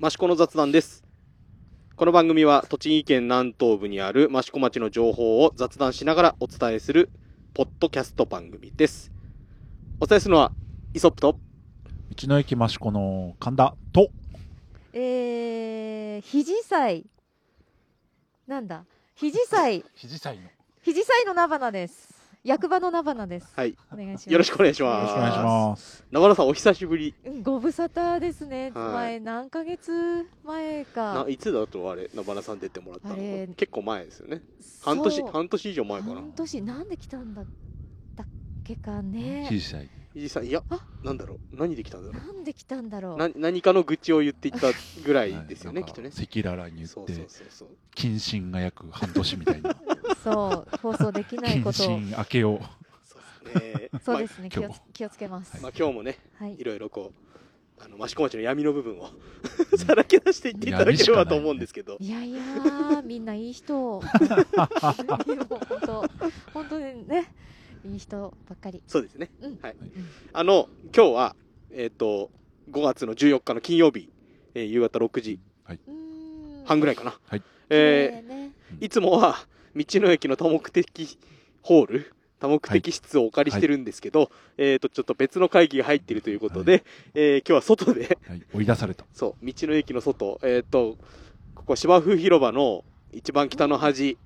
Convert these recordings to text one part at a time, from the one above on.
益子の雑談です。この番組は栃木県南東部にある益子町の情報を雑談しながらお伝えするポッドキャスト番組です。お伝えするのはイソップと道の駅益子の神田と。えー、肘祭。なんだ？肘祭。肘祭の。よ肘祭の菜花です役場の菜花ですはい。お願いしますよろしくお願いしますろしくお願いします名原さんお久しぶり。うんご無沙汰ですね、はい前何ヶ月前かないつだとあれ、名原さん出てもらったあれの結構前ですよね。半年、半年以上前かな。半年なんで来たんだっけかね肘祭伊地さん、いやあ、なんだろう。何で来たんだろなんで来たんだろう。うな何かの愚痴を言っていったぐらいですよね、きっとね。赤裸々に言ってそうそう。謹慎が約半年みたいなそう放送できない謹ことを。慎明けを。そうですね。そうですね。気を今日。気をつけます。まあ、今日もね、はい。いろいろこう、あの、益子町の闇の部分を さらけ出していっていただければと思うんですけど。いやいやーみんないい人。いや本当本当にねいい人ばっかり。そうですね。うん。はい。うん。あの、今日は、えっ、と、5月の14日の金曜日、えー夕方6時うーん。半ぐらいかな。はい。え綺麗ね。ーいつもは、道の駅の多目的ホール、多目的室をお借りしてるんですけど、えっ、と、ちょっと別の会議が入っているということで、えー今日は外で、はい。追い出された。そう、道の駅の外、えっ、と、ここ芝生広場の一番北の端、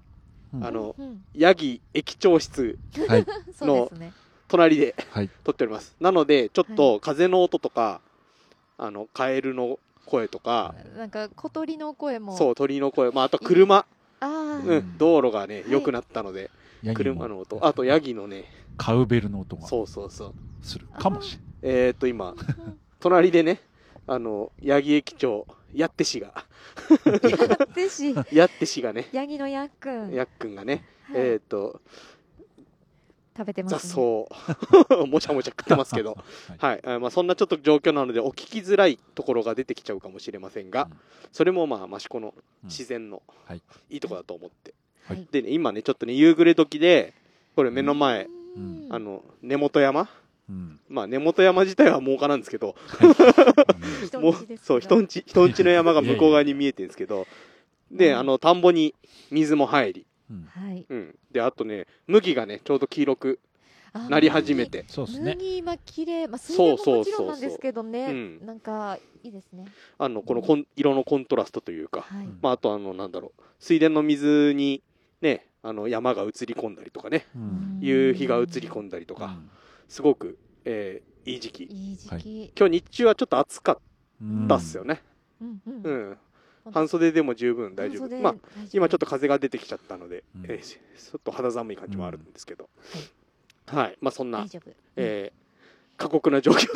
うん。あの、うん。ヤギ駅長室、はい。そうですね。隣ではい。撮っております。なので、ちょっと風の音とか、あの、カエルの声とか、なんか小鳥の声もそう、鳥の声、まあ、あと車、う、うん。道路がね、はい。良くなったので、ヤギ車の音、あとヤギのね、カウベルの音がそうそうそう。するかもしえーっと、今、隣でね、あの、ヤギ駅長、やってしが、でしやってしがね、ヤギのヤックン、やっくんがね、はい。えーっと、食べてま雑す、ね、草、もちゃもちゃ食ってますけど、はい。はい、あまあ、そんなちょっと状況なので、お聞きづらいところが出てきちゃうかもしれませんが、うん。それもまあ、益子のうん。自然のはい。いいところだと思って。はい。でね、今ね、ちょっとね、夕暮れ時で、これ目の前、うん。あの、根本山？うん。まあ、根本山自体は真岡なんですけど、人 もうそう、人んち、人んちの山が向こう側に見えてるんですけど、で、うん。あの、田んぼに水も入り、うんはい。うん。で、あとね、麦がね、ちょうど黄色くなり始めて、そうですね。麦今綺麗。まあ水そう田そうそうそう。ももちろんなんですけどね。うん。なんかいいですね。あの、このコン色のコントラストというか、まあ、あとあの、なんだろう、水田の水に、ね、あの、山が映り込んだりとかね、うん。夕日が映り込んだりとか、うん。すごく、えーいい時期。いい時期、今日日中はちょっと暑かっうんたっすよね。うんうん。うん。半袖でも十分大丈夫。まあ、今ちょっと風が出てきちゃったので、うん。えーちょっと肌寒い感じもあるんですけど、はい、まあそんなえー過酷な状況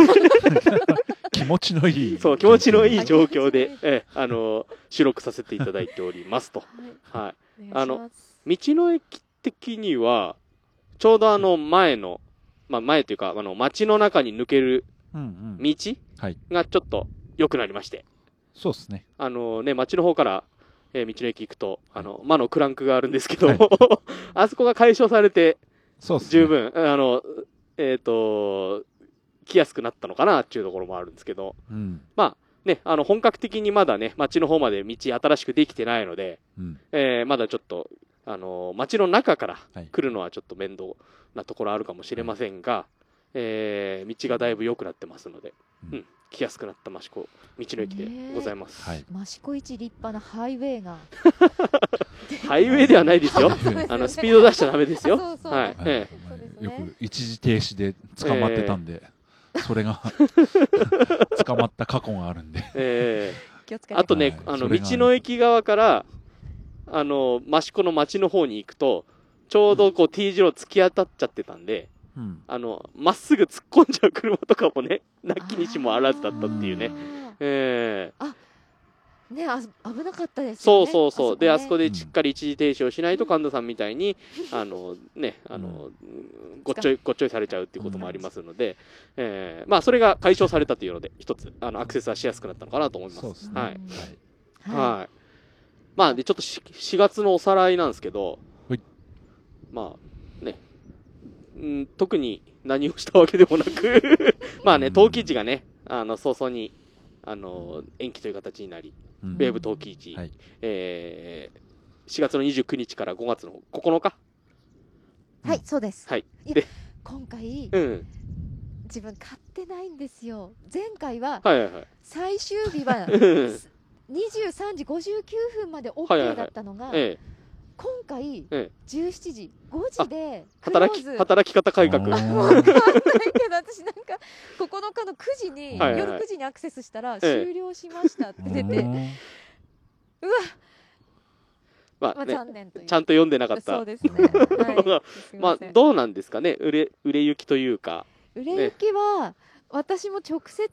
気持ちのいい。そう気持ちのいいはい状況でえーあのー収録させていただいておりますと。はい。はい。します。い、道の駅的にはちょうどあの前の、まあ前というかあの街の中に抜けるうんうん。道はい。がちょっと良くなりまして、そうですね。あのね街の方から、えー道の駅行くとあの魔のクランクがあるんですけど、はい。あそこが解消されてそうですね。十分、あの、えっ、と、来やすくなったのかなっていうところもあるんですけど、うん。まあね、あの、本格的にまだね、街の方まで道新しくできてないので、うん。えーまだちょっと、あの、街の中からはい。来るのはちょっと面倒なところあるかもしれませんが、えー道がだいぶ良くなってますので、ううんん、来やすくなった益子道の駅でございます。はい。益子一立派なハイウェイが。ハイウェイではないですよ。あの、スピード出しちゃダメですよ。はい。よく一時停止で捕まってたんで、それが 捕まった過去があるんで、ーえ。ー気をつけて。あとね、はい。あの道の駅側から、あの益子の町の方に行くと、ちょうどこう T 字路突き当たっちゃってたんで、うん。あのまっすぐ突っ込んじゃう車とかもね、なきにしもあらずだったっていうね。えーねあ危なかったですそうそうそう。で、あそこででしっかり一時停止をしないと、神田さんみたいに、あの、ね、あの、ごっちょい、ごっちょいされちゃうっていうこともありますので、えーまあ、それが解消されたというので、一つ、あの、アクセスはしやすくなったのかなと思います。すね。はい。ははい。まあ、で、ちょっとし4月のおさらいなんですけどはい、まあ、ね、うん、特に何をしたわけでもなく、まあね、うん。陶器市がね、あの、早々に、あの延期という形になり、うん。ウェブ陶器市、はい。えー4月の29日から5月の9日、はい、そうです。はい。で今回、うん、自分買ってないんですよ。前回ははいはいはい、最終日はうん。23時59分まではいはいは OK いだったのが、ええ今回ええ。17時5時でクロ働きーズ。働き方改革、おー。わかんないけど私なんか9日の9時に、はいはい。夜9時にアクセスしたらええ。終了しましたって出て、うん。まあね、まあ残念という。ちゃんと読んでなかった。そう。ですね。はい、まあどうなんですかね、売れ売れ行きというか、売れ行きは、私も直接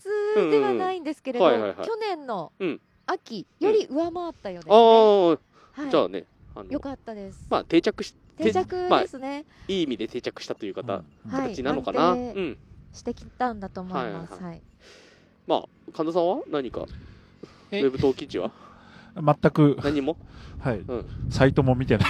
ではないんですけれど、うん。うんはいはいはい。去年のうん。秋より上回ったようです、ああ、はい。じゃあね、よかったです。まあ定着し定着まあですね、いい意味で定着したという方、うんはい形なのかな？安定うん。してきたんだと思います。はいはい。まあ神田さんは？何か？ウえェブ登記地は？全く、何も？はいうん。サイトも見てない。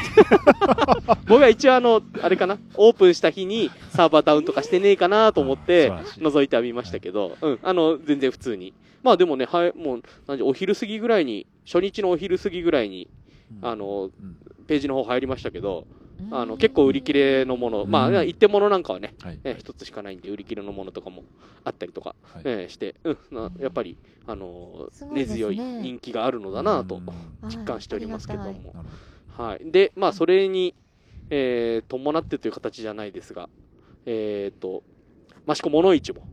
僕は一応あのあれかな、オープンした日にサーバーダウンとかしてねえかなと思って覗いてはみましたけど、うん。あの全然普通に。まあでもね、はいもうお昼過ぎぐらいに初日のお昼過ぎぐらいにあのうん。ページの方入りましたけど、あうん。の結構売り切れのもの、まうん。あ一点物なんかはね、はい。ね一つしかないんで売り切れのものとかもあったりとか、はい。えーして、うん、なやっぱり、あの根強い人気があるのだなと実感しておりますけども、はい、で、まあ、それに、えー伴ってという形じゃないですが、えっ、と、益子物市も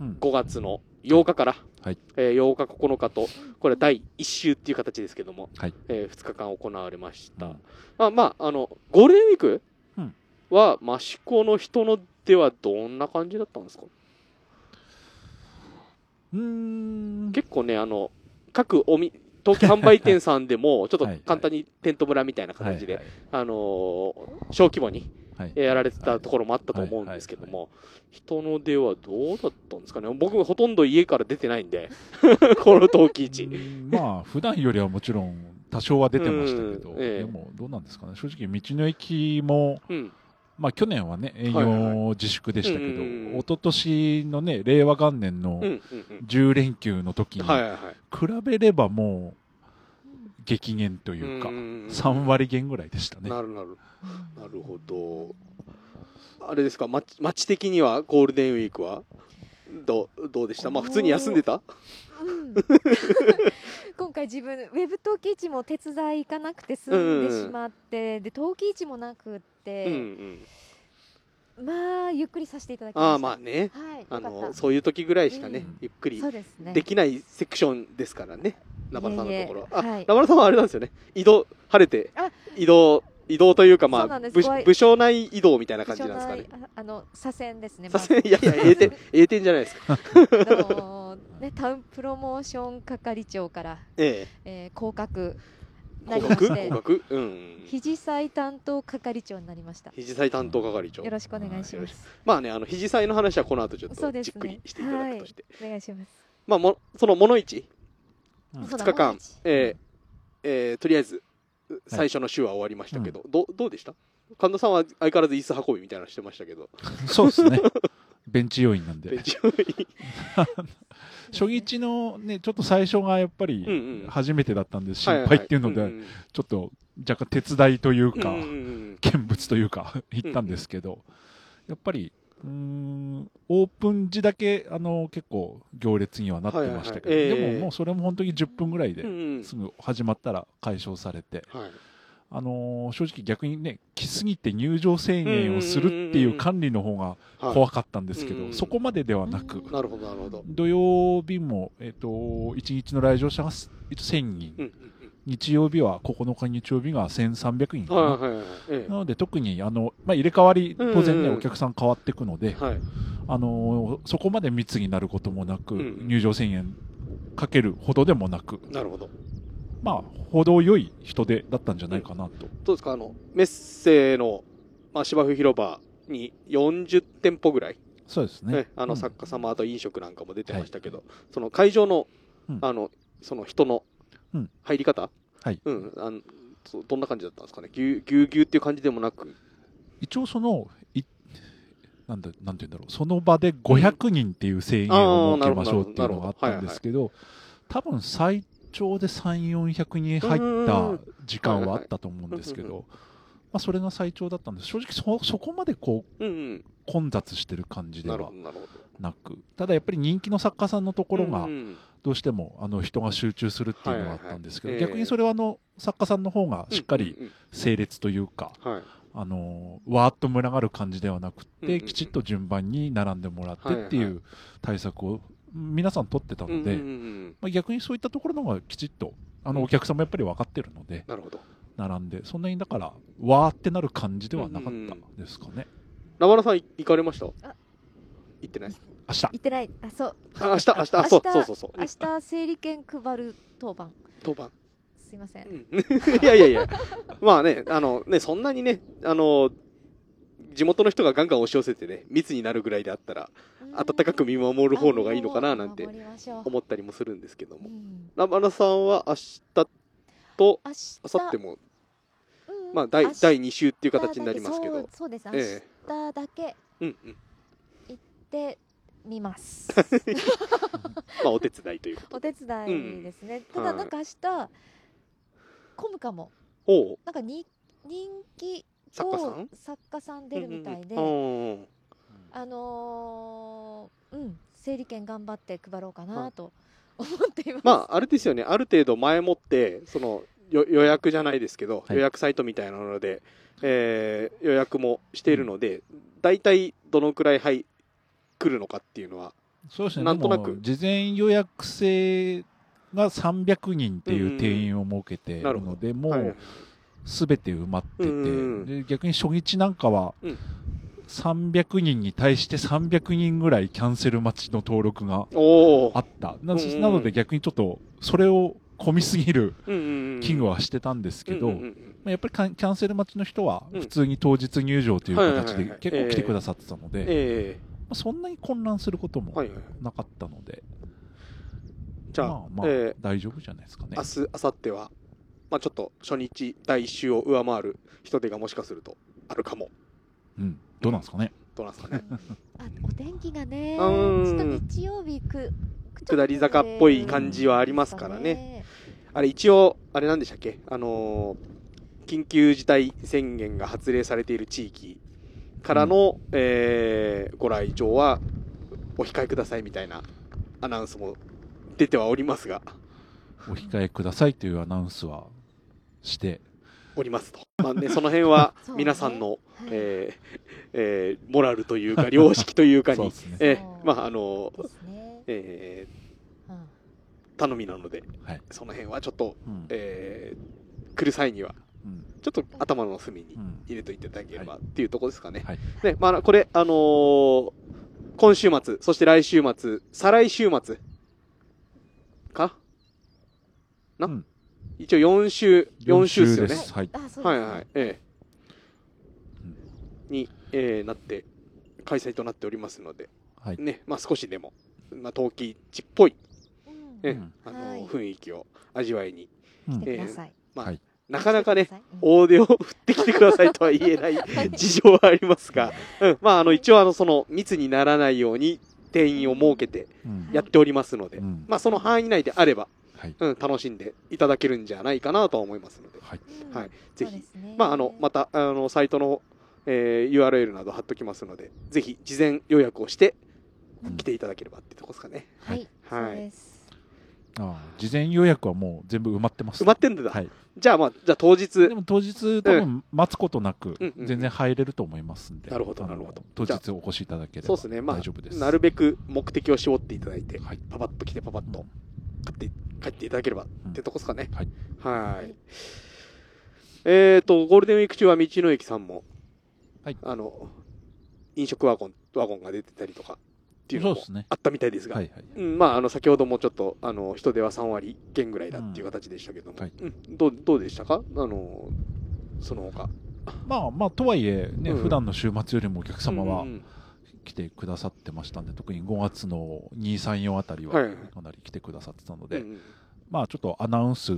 うん。5月の8日から、はい。えー8日、9日と、これは第1週っていう形ですけども、はい。え2日間行われました。うん。まあ、まあ、あの、ゴールデンウィークうん。は、益子の人のではどんな感じだったんですか？うーん。結構ね、あの、各おみ、陶器販売店さんでも、ちょっとはい。簡単にテント村みたいな形で、はい。あのー小規模にやられてたところもあったと思うんですけども、人の出はどうだったんですかね？僕ほとんど家から出てないんで、この陶器う市。んまあ普段よりはもちろん多少は出てましたけど、でもどうなんですかね？正直道の駅もうん。まあ去年はね営業自粛でしたけど、一昨年のね令和元年のうん。うん。10連休の時に。比べればもう激減というか、ん3割減ぐらいでしたね。なるなる。なるほど。あれですか、街街的にはゴールデンウィークはどうどうでした？まあ普通に休んでた？うん 今回自分ウェブ陶器市も手伝い行かなくて済んでしまって、で陶器市もなくっうんうて、ん。まあゆっくりさせていただきましたああまあね。はいあのそういう時ぐらいしかね、うんゆっくりできないセクションですからね、名原さんのところは。あ、はい名原さんはあれなんですよね、移動、晴れてあ、移動、移動というか、まあ、部んですごい部署内移動みたいな感じなんですかね。ああの左遷ですねさすがにいやいや、栄転、栄転じゃないですか。あのね、タウンプロモーション係長から、ええー、降格え。なりましてうん。肘祭担当係長になりました。肘祭担当係長。よ。ろしくお願いします。まあね、あの、肘祭の話はこの後ちょっとそうですね。じっくりしていただくとして。お願いします。まあ、も、その物市、うん。そうだ2日間えーえーとりあえず、最初の週は終わりましたけど、どどうでした？神田さんは相変わらず椅子運びみたいなのしてましたけど、そうですね。ベンチ要員なんで。ベンチ上に 初日のね、ちょっと最初がやっぱりん初めてだったんで、は心は配っていうので、ちょっと若干手伝いというか見物というか、行ったんですけど、やっぱり、うーん、オープン時だけ、あの、結構行列にはなってましたけど、でももうそれも本当に10分ぐらいですぐ始まったら解消されて、はいあのー正直逆にね、来すぎて入場制限をするっていう管理の方がはい怖かったんですけど、うんそこまでではなく、なるほどなるほど。土曜日も、えっと1日の来場者がす一応1000人、日曜日は9日日曜日が1300人うんかな、はいはいなので特にあの、まあ、入れ替わり、当然ね、お客さん変わっていくので、えはい。あのーそこまで密になることもなく、うん。入場制限かけるほどでもなく、なるほど。まあ、程よい人手だったんじゃないかなと。どうですか？あのメッセの、まあ、芝生広場に40店舗ぐらい、そうですね。ねあのうん。作家様あと飲食なんかも出てましたけど、その会場の,、うん。あのその人のうん。入り方、はい。うん、あのどんな感じだったんですかね？ぎゅうぎゅうぎゅうっていう感じでもなく。一応その、いなんだ、なんて言うんだろう、その場で500人っていう制限を設けましょうっていうのがあったんですけど、多分最長で3、400人入った時間はあったと思うんですけど、まあ、それが最長だったんです。正直そ、そこまでこう、うんうん。混雑してる感じではなく、ただやっぱり人気の作家さんのところがどうしてもあの人が集中するっていうのはあったんですけど、逆にそれはあの作家さんの方がしっかり整列というか。あのわーっと群がる感じではなくて、きちっと順番に並んでもらってっていう対策を皆さん取ってたので、うんうんうんまあ、逆にそういったところの方がきちっとあのうん。お客さんもやっぱり分かってるのでなるほど。並んでそんなにだからわーってなる感じではなかったですかね、生田さんい行かれました？あ。行ってない？明日。行ってない。あそう。あ明日、明日、あそうそうそうそう。明日整理券配る当番。当番。すいません、うん。いやいやいや、まあね、あのね、そんなにね、あの、地元の人がガンガン押し寄せてね、密になるぐらいであったら、温かく見守る方のがいいのかななんて思ったりもするんですけども。うん。生田さんは明日と、明後日も、うんまあ、第第2週っていう形になります。けど。そうです。明え。日だけえ。うんうん。で見ます。まあ、お手伝いということ。お手伝いですね、ただなんか明日混むかも。なんかに人気作家さん？作家さん出るみたいで、うんうんうんあのーうん整理券頑張って配ろうかなと思っています、まあ、あれですよね、ある程度前もって、そのよ予約じゃないですけど、はい。予約サイトみたいなので、えー予約もしているので、大体どのくらい、はい、来るのかっていうのは、そうですね。なんとなく。事前予約制が300人っていう定員を設けているので、もはい。うすべて埋まってて、うんうん逆に初日なんかはうん300人に対して300人ぐらいキャンセル待ちの登録があった。な,、ので逆にちょっとそれを込みすぎる危惧はしてたんですけど、やっぱりキャンセル待ちの人はうん。普通に当日入場という形で結構来てくださってたので、そんなに混乱することも。なかったので、じゃあ、まあ大丈夫じゃないですかね。ー、明。日、明後日は、まあちょっと初日、第1週を上回る人手がもしかするとあるかも。うん、どうなんですかね？どうなんですかね？あお天気がねちうん。ょっと日曜日く下り坂っぽい感じはありますからね。あれ一応、あれなんでしたっけ？あのー緊急事態宣言が発令されている地域からの、えーご来場はお控えくださいみたいなアナウンスも出てはおりますが、お控えくださいというアナウンスはして、おりますと。まあね、その辺は 皆さんの、はい。えーえーモラルというか、良識というかにね。えーまあ、あのね、えうんー頼みなので、はい。その辺はちょっと、うん。えー来る際には、うん。ちょっと頭の隅にうん。入れといていただければっていうところですかね。はい。ね、まあ、これ、あのー今週末、そして来週末、再来週末か？な、うん一応4週、4週ですよね。はい。はいはい、ええ。うんに、えーなって、開催となっておりますので、はい。ね、まあ少しでも、まあ、陶器地っぽい、うん。えうん。あのーはい。雰囲気を味わいに、うん。来てください、まあ、はい。なかなかね、大手を振ってきてくださいとは言えない 事情はありますが、うん、まあ、あの、一応、あの、その、密にならないように、定員を設けてうん。やっておりますので、うん。まあ、その範囲内であれば、はい。うん、楽しんでいただけるんじゃないかなとは思いますので、はい。うんはい、ぜひ、ねまあ、あの、また、あの、サイトの、えー URL など貼っときますので、ぜひ、事前予約をしてうん来ていただければっていうところですかね。はい、はいああ事前予約はもう全部埋まってます。埋まってんだ。はい。じゃあ、まあ、じゃあ当日で、も当日多分待つことなくうんうん全然入れると思いますんで。なるほどなるほど当日お越しいただければそうですね、ま大丈夫です。あ、なるべく目的を絞っていただいて、はい。パパッと来て、パパッとうん買って、帰っていただければうんってとこですかね。はい。はい。えっ、と、ゴールデンウィーク中は道の駅さんも、はいあの、飲食ワゴン、ワゴンが出てたりとかっていうのもあったみたいですが、はいはい。うん、まあ、あの、先ほどもちょっと、あの、人手は3割減ぐらいだっていう形でしたけども、うんはいうんどう、どうでしたか？あの、その他。まあまあ、とはいえ、ね、うん普段の週末よりもお客様はうんうん来てくださってましたんで、特に5月の2、3、4あたりははい。かなり来てくださってたので、うんうん。まあちょっとアナウンス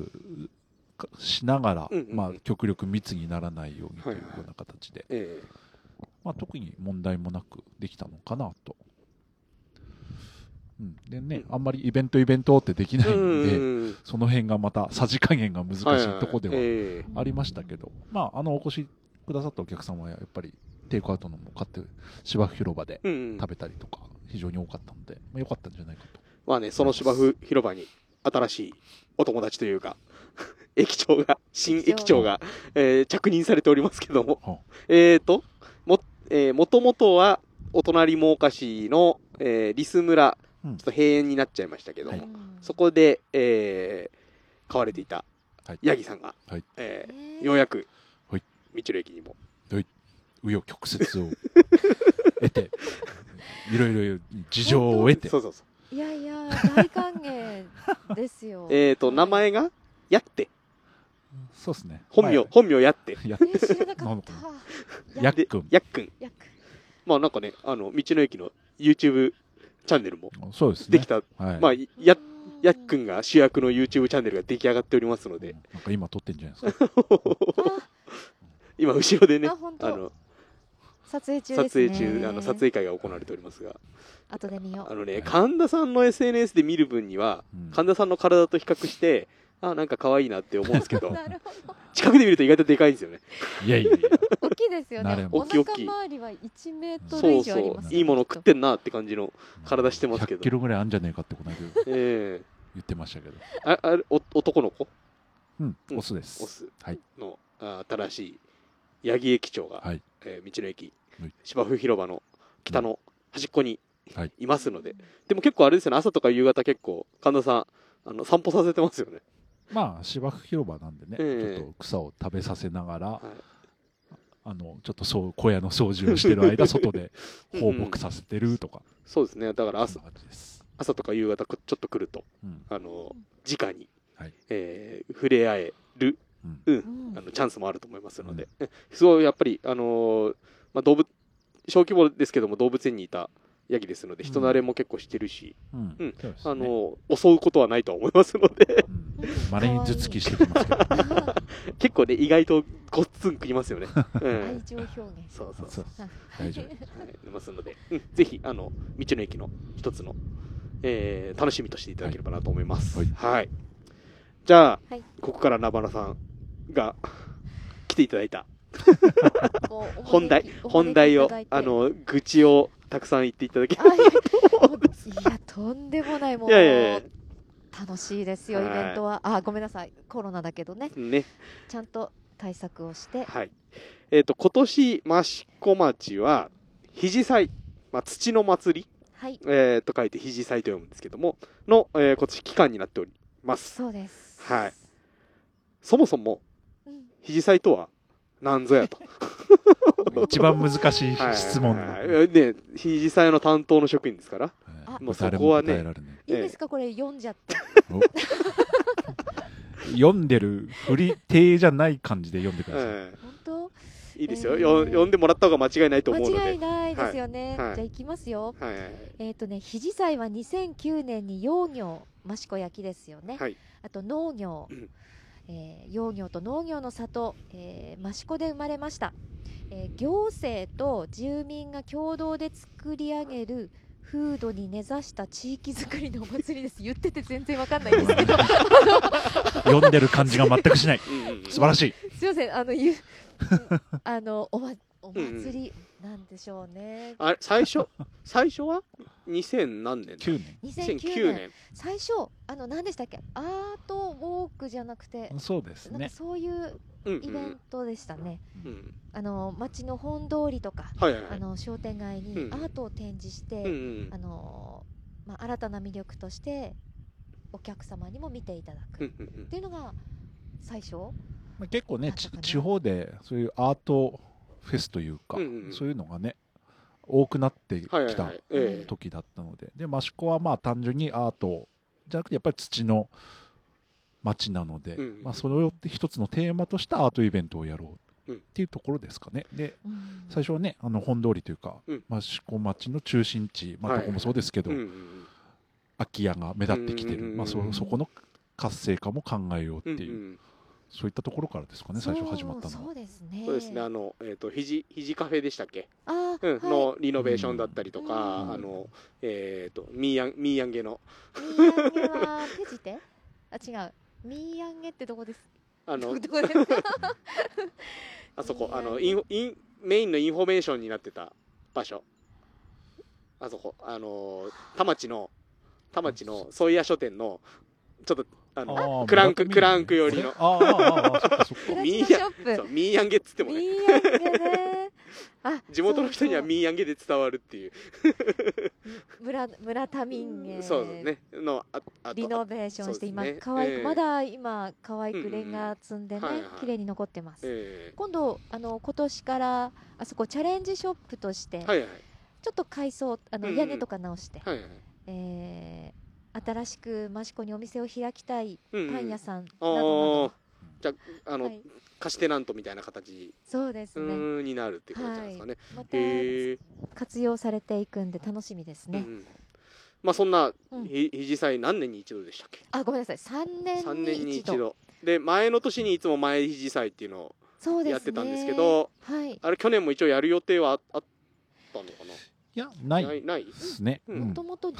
しながら、うんうんうん。まあ極力密にならないようにというはいはい。ような形で、えまあ特に問題もなくできたのかなと。うん、でね、うん。あんまりイベントイベントってできないんで、うんその辺がまたさじ加減が難しいとこではえありましたけど、まあ、あの、お越しくださったお客様はやっぱりテイクアウトのも買って芝生広場で食べたりとか非常に多かったので、まあ、良かったんじゃないかと。まあね、その芝生広場に新しいお友達というか、駅長が、新駅長が、えー着任されておりますけども、はえーと、も、えー、もともとは、お隣真岡市の、えーリス村、うん。ちょっと閉園になっちゃいましたけども、はい。そこで、えー飼われていたはい、ヤギさんが、はい。えーねようやく、はい。道の駅にも、紆余曲折を得て、いろいろ事情を得てそ、うそうそう。いやいや大歓迎ですよ えーと、名前が、やって、そうですね。本名、はい本名やって、やね知らなかった でやっくん。やっくん。まあなんかね、あの、道の駅の YouTube チャンネルもそうですね。できた、はい。まあ、や、やっくんが主役の YouTube チャンネルが出来上がっておりますので、なんか今撮ってんじゃないですか。今後ろでね、あの、撮影中撮ですね。影中、あの、撮影会が行われておりますが、後で見よう。あのね、はい神田さんの SNS で見る分には、うん。神田さんの体と比較して、あ、なんか可愛いなって思うんですけど、なるほど。近くで見ると意外とでかいんですよね。いやいやいや。大きいですよね。お腹大きい大きい周りは1メートルそう以上ありますそう、いいもの食ってんなって感じの体してますけ100どキ。ロぐらいあるんじゃねえかってこの間 ええ。言ってましたけど。あ、あれ、お男の子？うん、うん。オスです。オスはい。の、あ新しい、八木駅長が、はい。えー道の駅はい芝生広場の北の端っこにはい。いますので、でも結構あれですよね。朝とか夕方結構神田さんあの散歩させてますよね、まあ、芝生広場なんでね、ええ。ちょっと草を食べさせながら、はい。あの、ちょっとそう、小屋の掃除をしてる間、外で放牧させてるとか、そうですね。だから朝。朝とか夕方こちょっと来るとうん。あの直に、はい。えー触れ合える、うん。あのチャンスもあると思いますので、すごいやっぱり、あのーまあ、動物小規模ですけども動物園にいたヤギですので人慣れも結構してるし、うん。あのー襲うことはないとは思いますので。うん。まれに頭突きしてきますけど。結構ね意外とごっつん食いますよね、うん。愛情表現。そうそうそう。あ大丈夫。はい、出ますので、うん、ぜひ、あの、道の駅の一つの、えー楽しみとしていただければなと思います。ははいい。じゃあ、はい。ここからナバナさんが来ていただいた 本題、本題を、あ、の、愚痴をたくさん言っていただけお招きいや とんでもない。もういやいやいや。楽しいですよイはいベントは。あごめんなさい。コロナだけどね。ね。ちゃんと対策をして。はい。えっ、と、今年、益子町は、肘祭、まあ、土の祭り、はい。えーと書いて肘祭と読むんですけども、の、えー今年期間になっております。そうです。はい。そもそも、うん。肘祭とは何ぞやと。一番難しいはい質問はい。はいね、の担当の職員ですから。あ。もうそ誰こはね。も答えられない。いいですかこれ読んじゃってお。読んでる振り手じゃない感じで読んでください。え本当？えいいですよ、えー。よ読んでもらった方が間違いないと思うので。間違いないですよね、じゃあいきますよ。えっ、とね肘祭は2009年に養業益子焼ですよね、はい。あと農業、うんえー養業と農業の里、えー益子で生まれました、えー行政と住民が共同で作り上げる風土に根ざした地域づくりのお祭りです。言ってて全然わかんないんですけど。読んでる感じが全くしない。うんうん素晴らしい。すいません。あのゆうん あのお,、ま、お祭りなんでしょうね、あれ最初、最初は？2000何年9年。2009 2009年年。最初あの何でしたっけ？アートウォークじゃなくて。そうですなんかね。そういううんうん。イベントでしたね、うん。あの街の本通りとか、はいはいはい。あの商店街にうんアートを展示して、うんうんあのまあ、新たな魅力としてお客様にも見ていただく。っうんうんうん。ていうのが最初。まあ結構ね、地方でそういうアートフェスというか、うんうんうん。そういうのがね、多くなってきたはいはいはい。ええ。時だったので、で、益子はまあ単純にアートじゃなくて、やっぱり土の街なので、うんまあそれを一つのテーマとしたアートイベントをやろううん。っていうところですかね。で、うん。最初はね、あの本通りというか、うん。益子町の中心地、まあ、はい。どこもそうですけど、うんうん空き家が目立ってきてる、うんまあ、そそこの活性化も考えようっていう、うんうんそういったところからですかね最初始まったのは。そうですね。そうですね、あの、えっ、と、ひじ、ひじカフェでしたっけ、あー、うん、はい。のリノベーションだったりとか、うん。あの、えっ、と、ミーヤン、ミーヤンゲの、ミーヤンゲは手ジテ？あ違う。ミーヤンゲってどこです？あの、どこですか？あそこ、あの、インイン、メインのインフォメーションになってた場所。あそこ、あの、田町の、田町のソイヤ書店の、ちょっと、あの、クランク、クランク寄りの、あーあーあーそっかそっか。プラミーヤチナショップそう、ミーヤンゲっつってもね、ミーヤンゲね。あ地元の人にはそうミーヤンゲで伝わるっていう、そう村村田民芸。そうですね、の、あ、リノベーションして今可愛く、ええ。まだ今可愛くレンガ積んでね、うんうんはいはい。綺麗に残ってます、え今度あの今年からあそこチャレンジショップとして、えはいはい、ちょっと改装あの、うんうん。屋根とか直して、はいはい。えー新しく益子にお店を開きたいパン屋さんなあどなど。ー、じゃあ、あの、はい、貸しテナントみたいな形そうですね。になるっていう感じなんですかね。またへえ。活用されていくんで楽しみですね、うんうん。まあそんなうん。ひひじ祭何年に一度でしたっけ？あごめんなさい。3年三年にに一度。で前の年にいつも前ひじ祭っていうのをやってたんですけど、はい。あれ去年も一応やる予定はああったのかいやない。な？ないない？ですね、もともと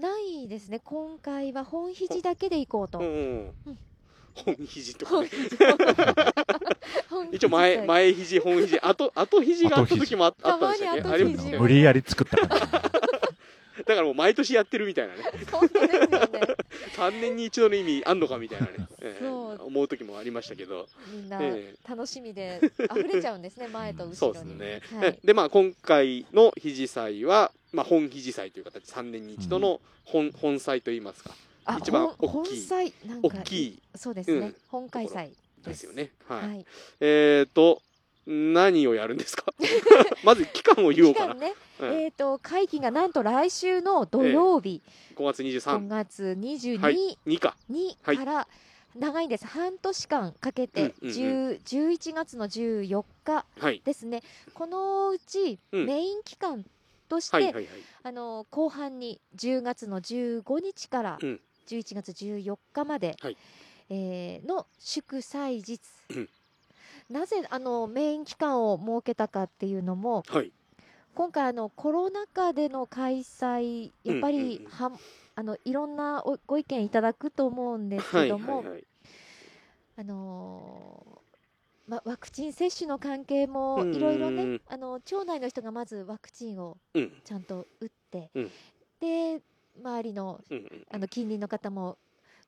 ないですね。今回は本肘だけで行こうと、うんうん。うん。本肘とか。一応前肘前肘本肘。後後肘があった時もああったんでしたっ無理やり作った感じだからもう毎年やってるみたいなね。本当ですよね。3年に一度の意味あんのかみたいなね、ええそう。思う時もありましたけど、みんなえ楽しみで溢れちゃうんですね前と後 そうですね、はい。えでまあ今回の肘祭は、まあ、本肘祭という形3年に一度の本,、本祭といいますか。あ一番本大きい。本祭なん大かきい。そうですね、うん。本開催です。よね。はい、はい。えっ、と何をやるんですか？まず期間を言おうかな、期間ね、うん。えっ、と会期がなんと来週の土曜日、5月5 23月22はい。2か。にはい。から長いんです、半年間かけて、うんうん10 11月の14日はい。ですね。このうちうん。メイン期間として、はいはいはい。あの後半に10月の15日からうん。11月14日まで、はい。えーの祝祭日、うんなぜあのメイン期間を設けたかっていうのもはい。今回あのコロナ禍での開催やっぱうんうんうん。りは、あのいろんなおご意見いただくと思うんですはいけども、はいはいあのーま、ワクチン接種の関係もうんいろいろねあの町内の人がまずワクチンをうん。ちゃんと打って、うん。で周りのあの近隣の方も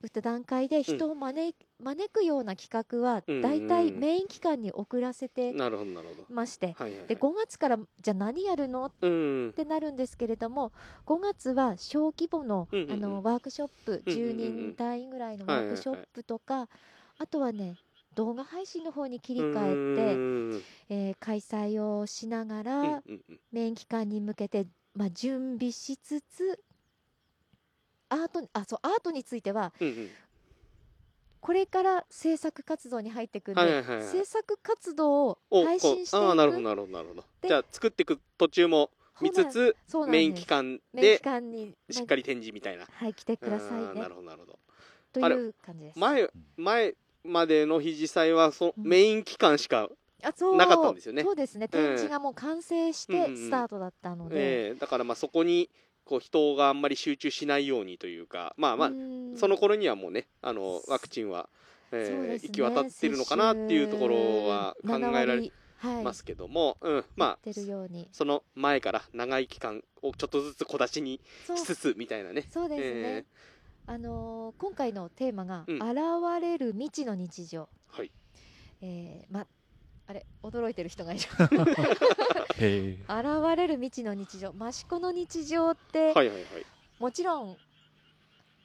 打った段階で人を招,、招くような企画はうん大体メイン期間に遅らせてまして、で5月からじゃあ何やるの？っうん。てなるんですけれども5月は小規模の,、あのワークショップうんうんうん10人単位ぐらいのワークショップとか、あとはね動画配信の方に切り替えて、うんえー開催をしながら、メイン期間に向けて、まあ、準備しつつアートあそうアートについてはうんうん。これから制作活動に入っていくんで、はいはいはいはい。制作活動をを配信していくああなるほどなるほどなるほど。でじゃあ作っていく途中も見つつメイン期間で間にしっかり展示みたいな。はい来てくださいね。なるほどなるほど。という感じです。前前までの肘祭はそうん。メイン期間しか、あそうなかったんですよね。そうですね。展示がもう完成しうんうんうん。てスタートだったので、えーだからまあそこにこう人があんまり集中しないようにというかまあまあ、うん。その頃にはもうねあのワクチンは、えー行き渡ってるのかなっていうところは考えられ7割はいますけども、うん、まあやってるように。その前から長い期間をちょっとずつ小出しにしつつみたいなね。そう。ですね、えあのー今回のテーマが「うん。現れる未知の日常。はい」えーまあれ驚いてる人がいる。現れる未知の日常益子の日常って、はいはいはい。もちろん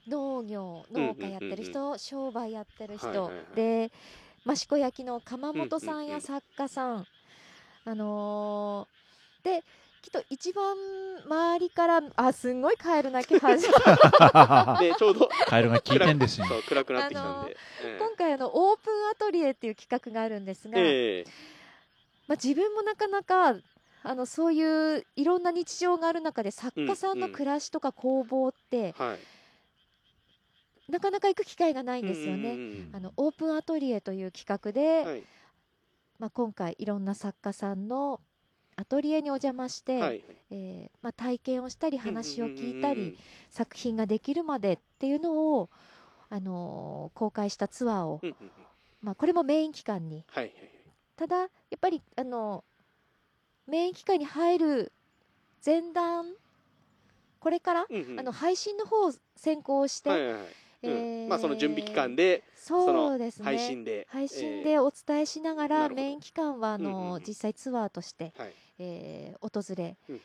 農業うんうんうん農家やってる人、商売やってる人、はいはいはい。で益子焼の鎌本さうんうんうんん。や作家さん、あのーできっと一番周りからあすんごいカエル鳴き始め でちょうどカエルが聞いてんですよ暗くなってきたんで、え今回あのオープンアトリエっていう企画があるんですが、ええ。まあ、自分もなかなかあのそういういろんな日常がある中で作家さんの暮らしとか工房って、えはい。なかなか行く機会がないんですよね。うんうんあのオープンアトリエという企画うで、んはい。まあ、今回いろんな作家さんのアトリエにお邪魔して、はい。えーまあ、体験をしたり話を聞いたうんうんうん。り作品ができるまでっていうのを、あのー公開したツアーを、うんうんうん。まあ、これもメイン期間に。はいはいただやっぱりあのメイン期間に入る前段これから、うんうん。あの配信の方を先行して、はいはいはい。えーうんまあその準備期間でそうですね。配信で配信えでお伝えしながら、なるほど。メイン期間はあの、うんうんうん。実際ツアーとして、ーはいえー訪れうんうん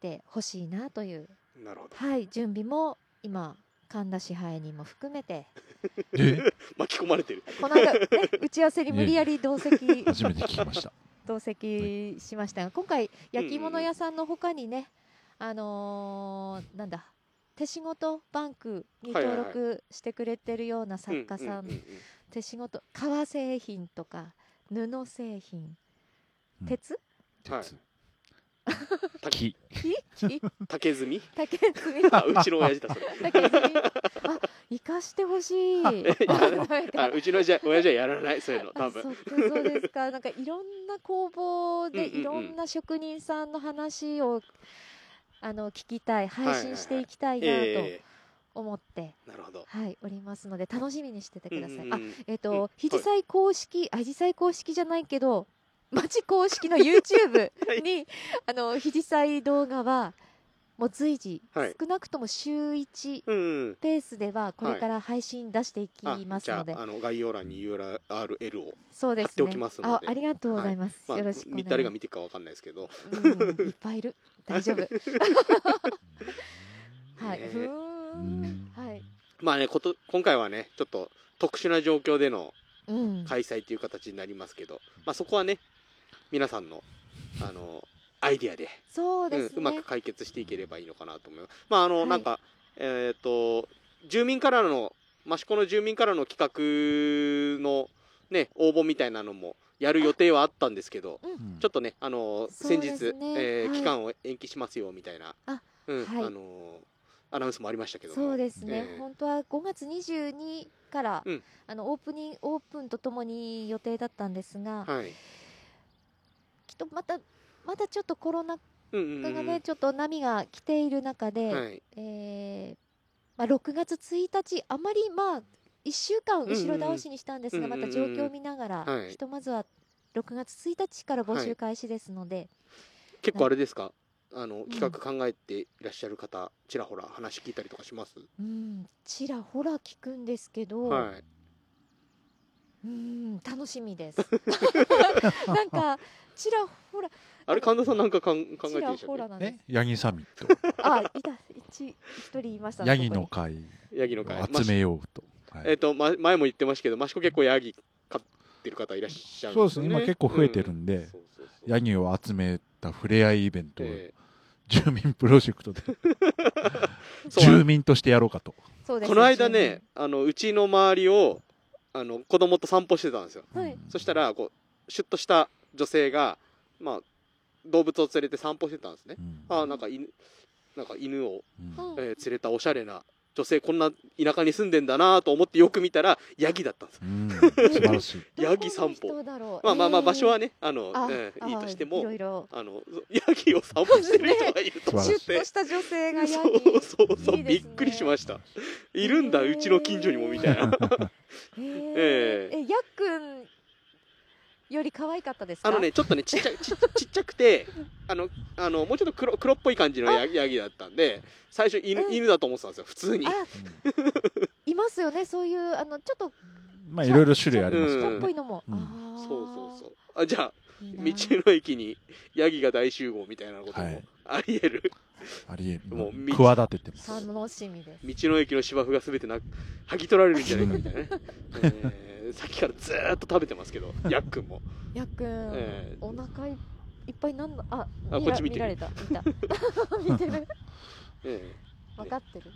てほしいなという、うんなるほど。はい、準備も今神田支配人も含めて。え？巻き込まれてる。この間、ね、打ち合わせに無理やり同席。初めて聞きました。同席しましたが今回焼き物屋さんのほかにね、あのーなんだ手仕事バンクに登はい録してくれてるような作家さん、ううう手仕事革製品とか布製品うん。鉄？はい鉄。木。木？竹炭？竹積みあうちの親父だそれ。竹積みあ 生かしてほしい。あうちの親父はやらないそういうの多分。あそうですか。なんかいろんな工房でいろんな職人さんの話をあの聞きたい配信していきたいなとえ思って、えなるほど。はいおりますので楽しみにしててください、あえっ、うんとひじさい公式あひじさい公式じゃないけど町公式の YouTube はい。にあのひじさい動画はもう随時、はい。少なくとも週1うんうんペースではこれから配信出していきますので、ああの概要欄に URL を貼っておきますので。あありがとうございます、まあよろしくます。誰が見てるかわかんないですけど。うん、いっぱいいる。大丈夫。はい。ねふーん。うんはい。まあねこと今回はねちょっと特殊な状況でのうん。開催という形になりますけど、まあ、そこはね皆さんのあのアイディアでそうですね。うん、うまく解決していければいいのかなと思います。まああの、はい。なんかえっ、と住民からの益子の住民からの企画のね応募みたいなのもやる予定はあったんですけど、うん。ちょっとねあの先日、ですね。はい。えー期間を延期しますよみたいなあうんはい。あのアナウンスもありましたけども。そうですね。えー。本当は5月22から、うん。あのオープニングオープンとともに予定だったんですが、はいきっとまたまだちょっとコロナうんうんうん。禍がね、ちょっと波が来ている中で、はい。えーまあ6月1日あまりまあ1週間後ろ倒しにしたんですが、うんうんうんまた状況を見ながら、はい。ひとまずは6月1日から募集開始ですので、結構あれですか？あの企画考えていらっしゃる方ちらほら話聞いたりとかします、うん、ちらほら聞くんですけど、はい。うん楽しみです。なんかちらほらあれ神田さんなんかかん考えてるでしたっけほらなんですえ。ヤギサミット。あ、いた一一人いましたね。ヤギの会ヤギの会を集めようと。はいえっ、と、ま、前も言ってましたけど、益子結構ヤギ飼ってる方いらっしゃるんそうですね、今結構増えてるんんで、そうそうそうヤギを集めた触れ合いイベントをえ住民プロジェクトで 住民としてやろうかと。そうですこの間ね、あのうちの周りをあの子供と散歩してたんですよ。はいそしたらこうシュッとした女性が、まあ、動物を連れて散歩してたんですね。うん。あなんか犬なんか犬を、うん。うん。えー連れたおしゃれな女性こんな田舎に住んでんだなと思ってよく見たらヤギだったんです。よ。うん。素晴らしい。ヤギ散歩。まあまあまあ場所はね、ねあの、あえーいいとしていもろいろ。あのヤギを散歩してる人がいると。思っ素晴らしい。シュッとした女性がヤギ。そうそうそう。いいですね。びっくりしました。いるんだうちの近所にもみたいな。ええやっくんより可愛かったですか？あのねちょっとねちっちゃちちっちゃくてあのあのもうちょっと黒黒っぽい感じのヤギヤギだったんで最初犬,、うん犬だと思ってたんですよ普通にあいますよねそういうあのちょっとまあいろいろ種類ありますけ茶どね。っぽいのも、うんそうそうそうあじゃあいいな道の駅にヤギが大集合みたいなこともはいありえる、ありえる。もうもう企ててます。楽しみです道の駅の芝生が全てな剥ぎ取られるんじゃないかみたいなね、えーさっきからずーっと食べてますけどヤックンも。やっくん、えーお腹いいっぱいなんのああこっち見てる。見られた。見た。見てる。えー分かってる。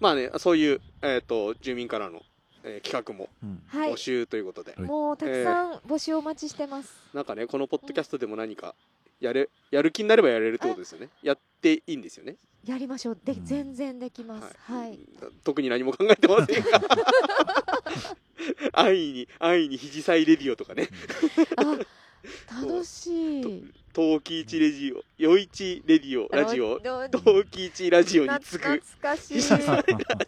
まあねそういう、えー、と住民からの、えー企画も募集ということで、はい。もうたくさん募集お待ちしてます、なんかねこのポッドキャストでも何かやれやる気になればやれるってことですよね。やっていいんですよね。やりましょう。で、うん。全然できます。はい、特に何も考えてませんが。安易に安易に肘サイレディオとかね。あ楽しい。陶器市レディオ余市レディオラジオ。ど陶器市ラジオにな次懐ぐかしい。ラ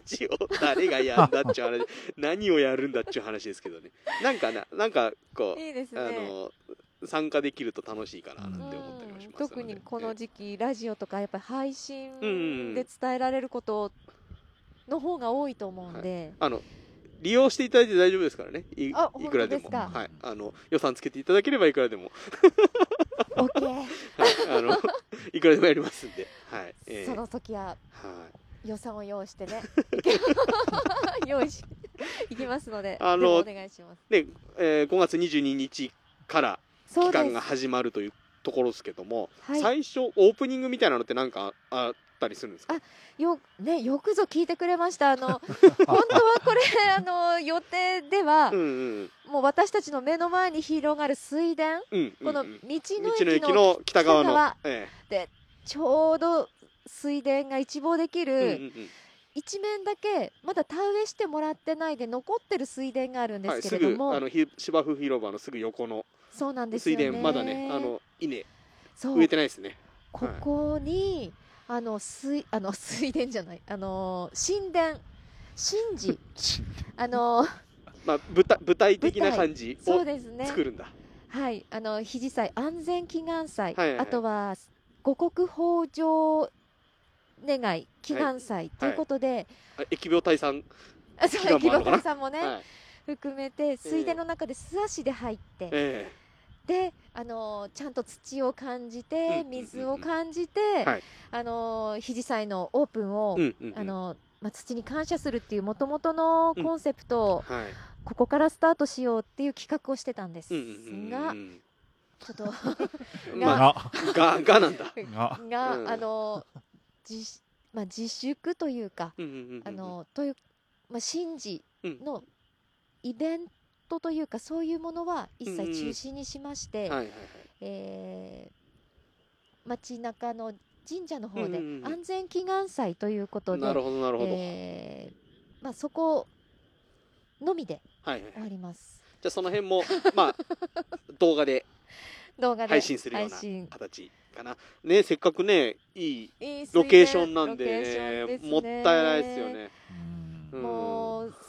ジオ誰がやんだっちゅう話。何をやるんだっちゅう話ですけどね。なんかななんかこういいですね。あの参加できると楽しいかななんてうん思ったりもしますので。特にこの時期ラジオとかやっぱり配信うんで伝えられることの方が多いと思うんで、あの利用していただいて大丈夫ですからね。いくらでも。はい、あの予算つけていただければいくらでも、オッケー。はい、あの いくらでもやりますんで、はい。えーその時ははい、予算を用意してね。用意しいきますので。あのお願いします。で、えー5月22日から期間が始まるというところですけども、はい。最初オープニングみたいなのって何かあったりするんですか？よねよくぞ聞いてくれました。あの 本当はこれ あの予定ではうんうん。もう私たちの目の前に広がる水田。うんうんこのうん道の道の駅駅のの北側の北側えちょうど水田が一望できえうんうんる一面だけまだ田植えしてもらってないで残ってる水田があるんうんはい、ですけれども、あのひ芝生広場のすぐ横のそうなんですよね。水田まだねあの稲植えてないですね。ここに、あの水あの 水田じゃないあの神田神事。あの まあ舞台舞台的な感じをそうですね。作るんだ、はい。あの肘祭安全祈願祭、はいはいはい。あとは五穀豊穣願い祈願祭ということで、あ疫病退散、あそう祈願もね、はい。含めて水田の中で素足で入って、えで、あのーちゃんと土を感じうんうんてうん。水を感じて、はい。あのー肘祭のオープンを、えうんうんうん。あのーまあ、土に感謝するっていうもともとのコンセプトを、はい。ここからスタートしようっていう企画をしてたんですうんうんうんが、うん。ちょっと まあが、ががなんだ、が、が、うん。あのー自まあ、自粛というか、うんうんうんうんあのーという、まあ、神事うん。のイベントというかそういうものは一切中止にしまして、街中の神社の方で安全祈願祭ということで、えーまあ、そこのみではいはい終わります。じゃあその辺もまあ 動画で動画で配信するような形かな。ねせっかくねいいロケーションなんで,、ね。もったいないですよね、もうす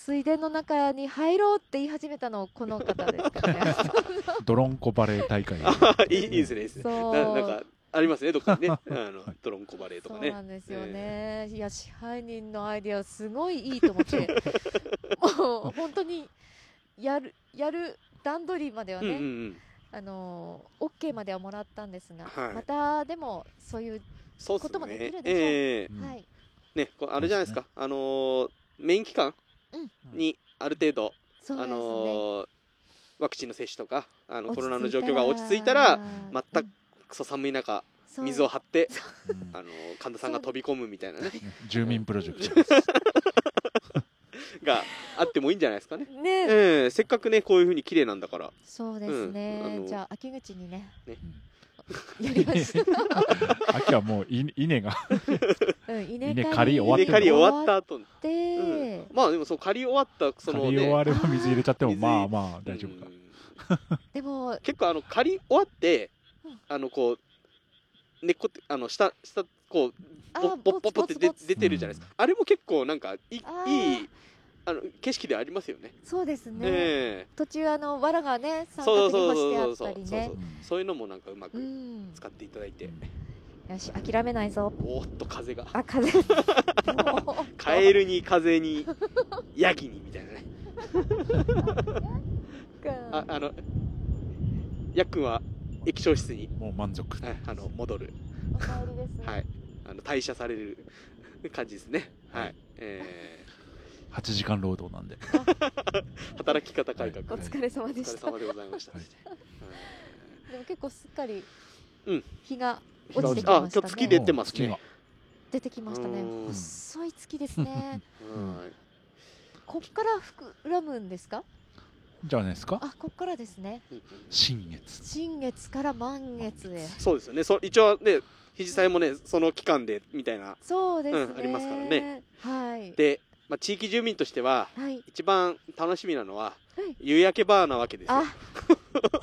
水田の中に入ろうって言い始めたのこの方ですからね。ドロンコバレー大会。あ いいいいですねいいですね。そう。ななんかありますねどっかにね。あのドロンコバレーとそうかねなんですよね、いや支配人のアイデアすごいいいと思って。もう本当にやるやる段取りまではうんね、うんうん。あのー、OK まではもらったんですが、はい。またでもそういう、そうっすこともできねるでしょう。ええ。うんはい。ねあれじゃないですか。あのーメイン期間うんにある程度、あのーワクチンの接種とかあのコロナの状況が落ち着いたら全くうんクソ寒い中そう。水を張ってう。んあのー神田さんが飛び込むみたいなね。住民プロジェクト。があってもいいんじゃないですかね。ね、ええせっかくねこういう風に綺麗なんだから。そうですね、うんあのじゃあ秋口にね。ね やりました、秋はもう稲稲が。うん、稲稲刈り終わってる稲刈り終わった後。に、て、うん。まあでもそう刈り終わったその刈り終ねわれば水入れちゃっても、水まあまあ大丈夫か。う んでも結構あの刈り終わってうん。あのこう根っこってあの下下こうあーボッボッボッって出てるじゃないですか、あれも結構なんかいいいあの景色でありますよね。そうですね、え。途中あの藁がねえ三角に干してあそうそう。そうったりね。うんそういうのもなんかうまうくん。使っていただいて、よし諦めないぞ。おーっと風が。あ風。カエルに風にヤギにみたいなね。ああのヤックンは液晶室に。もう満足。はいあの戻る。お帰りです。ね、はい。あの退社される感じですね。はい、え8時間労働なんで。ー、働き方改革、お疲れ様お疲れでした、様でございました、はい。でも結構すっかりうん。日がうん落ちてきあましたね。今日月出てますね。出てきましたね。うん。細い月ですね。はい。こっから膨らむんですか？じゃないですか？あこっからですね。うんうん新月。新月から満月へ。そうですよね。そ一応ね肘祭もねその期間でみたいな。そうですね、うんありますからね。はい。で、まあ、地域住民としてははい。一番楽しみなのははい。夕焼けバーなわけですよ。あ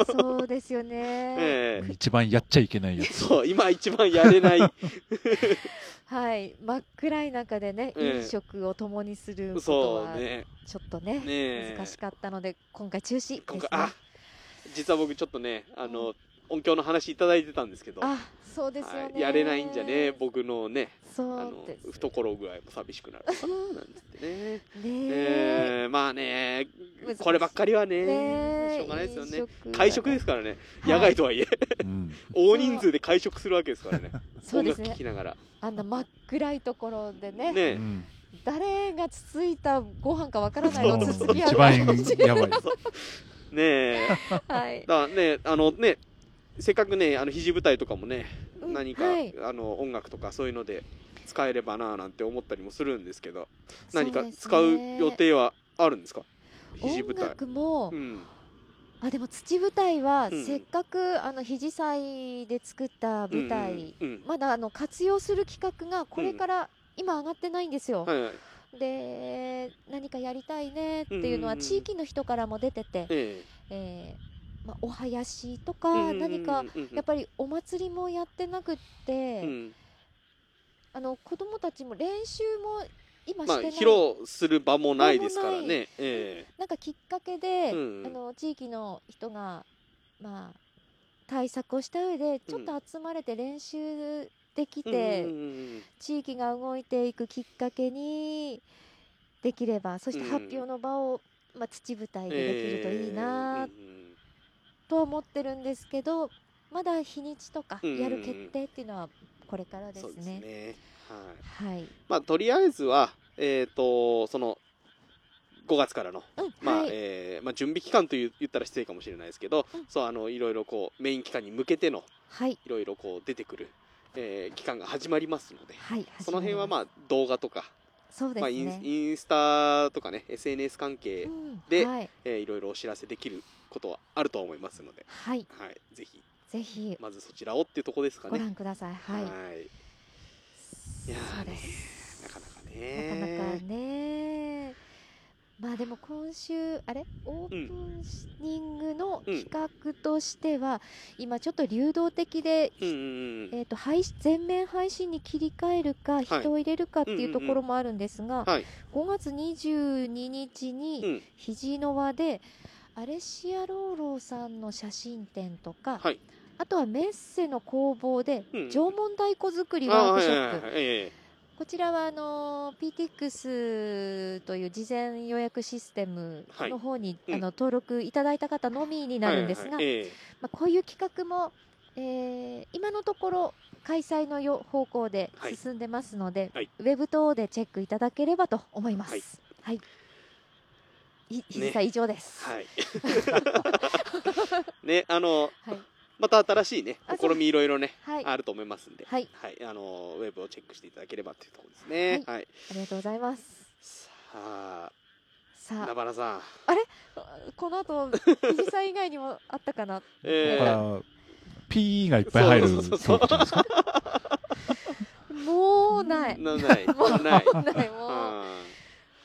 そうですよね、ええ。一番やっちゃいけないやつ。そう今一番やれない。はい。真っ暗い中でね、ええ。飲食を共にすることはそうね。ちょっとねねえ。難しかったので今回中止ですね。今回あ実は僕ちょっとねあの、音響の話いただいてたんですけど。あそうですよね、はい。やれないんじゃね僕のねあそうのです。懐具合も寂しくなるのかななんつってね。ねえ。えーまあねこればっかりはねしょうがないですよね。会食ですからね。はい野外とはいえ。うん。大人数で会食するわけですからね。そうですね。音楽聴きながら。あんな真っ暗いところでね。ねうん誰がつついたご飯かわからないのつつき合う一番やばい。ねえ。はい。だねあのねせっかくねあの肘舞台とかもねうん何か、はい。あの音楽とかそういうので使えればななんて思ったりもするんですけど何か使う予定はあるんですか？肘舞音台楽も、うん。あでも土舞台はうん。せっかくあの肘祭で作った舞台、うんうんまだあの活用する企画がこれから今上がってないんですよ、はいはい。で何かやりたいねっていうのはうん地域の人からも出てて、え。えーまあ、お囃子とえか何かうんやっぱりお祭りもやってなくって、うん。あの子供たちも練習も今まあしてない、披露する場もないですからね。えなんかきっかけで、うんあの地域の人がまあ対策をした上でちょっと集まれて練習できえて、うんうんうん地域が動いていくきっかけにできればそしてうん。発表の場を、まあ、土舞台でできるといいな。ええとは思ってるんですけどまだ日にちとかうんやる決定っていうのはこれからですすね。ねはい。はい、まあとりあえずはえっとその5月からのうんまあはい。えーまあ、準備期間と言ったら失礼かもしれないですけど、うん。そうあのいろいろこうメイン期間に向けてのはい。いろいろこう出てくる、えー期間が始まりますので、はい、その辺はまああ動画とか、そうですまあ、インね。インスタとかね SNS 関係、うんではい、えーいろいろお知らせできることはあると思いますので、はい、はい、ぜひぜひまずそちらをっていうところですかごね。覧ください。はい、いやーそうでねす。なかなかなねかなかね。まあでも今週あれ？オープニングの企画としては、今ちょっと流動的で、うんうんうんえー、と配信全面配信に切り替えるか、人を入れるかっていうところもあるんですが、はい。5月22日うにん。肘の輪でアレシアローローさんの写真展とか、はい。あとはメッセの工房でうん。縄文太鼓作りワークショップ、こちらはあの PTX という事前予約システムの方に、うん。あの登録いただいた方のみにえなるんですが、まあ、こういう企画も、えー今のところ開催のよ方向ではい進んでますので、はい。ウェブ等でチェックいただければと思います。はい。はい。以上です。えはい。ねあのはい。また新しいねあ試みいろいろねはい。あると思いますんで、はい。あのウェブをチェックしていただければというところですね。はい。ありがとうございます。さあ、さあ、ナバナさん、この後、藤さん以外にもあったかな？えだから、P がいっぱい入るトそうないですか。もうない。なない、もうない。ない。もは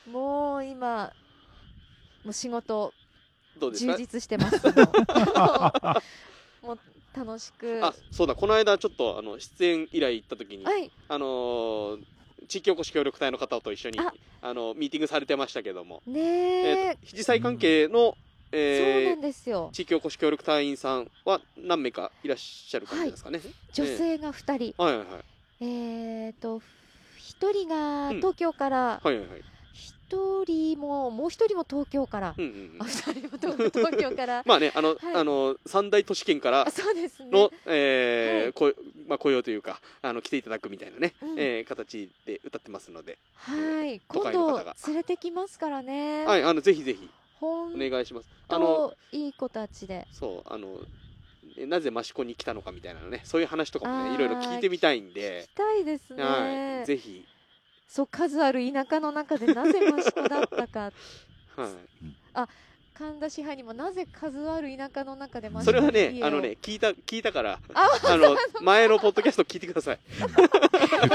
う、もう今、もう仕事いどうですか？充実してます。も楽しく。あ、そうだ、この間ちょっとあの出演依頼行った時に、はい。あのー地域おこし協力隊の方と一緒にああのミーティングされてましたけども、ねええー、と肘祭関係の、そうえーなんですよ。地域おこし協力隊員さんは何名かいらっしゃる感じですかね。女性が2人。はいはいはいえっと、1人がうん東京から、はいはいはい。1人も、もう1人も東京から。うんうんうんあ、2人も東京から。まあね、あの、はいあの三大都市圏からあ、そうですね。の、えーはいこまあ、雇用というかあの来ていただくみたいなね、うんえー形で歌ってますので、はい。都今度連れてきますからね。はい、あのぜひぜひお願いします。あのと、いい子たちで。そうあのえなぜ益子に来たのかみたいなねそういう話とかもねいろいろ聞いてみたいんで行き、たいですね。はい、ぜひ、そう、数ある田舎の中でなぜ益子だったか。はい、神田支配にもなぜ数ある田舎の中でマシそれはねあのね聞いた聞いたからああの前のポッドキャスト聞いてください。言っ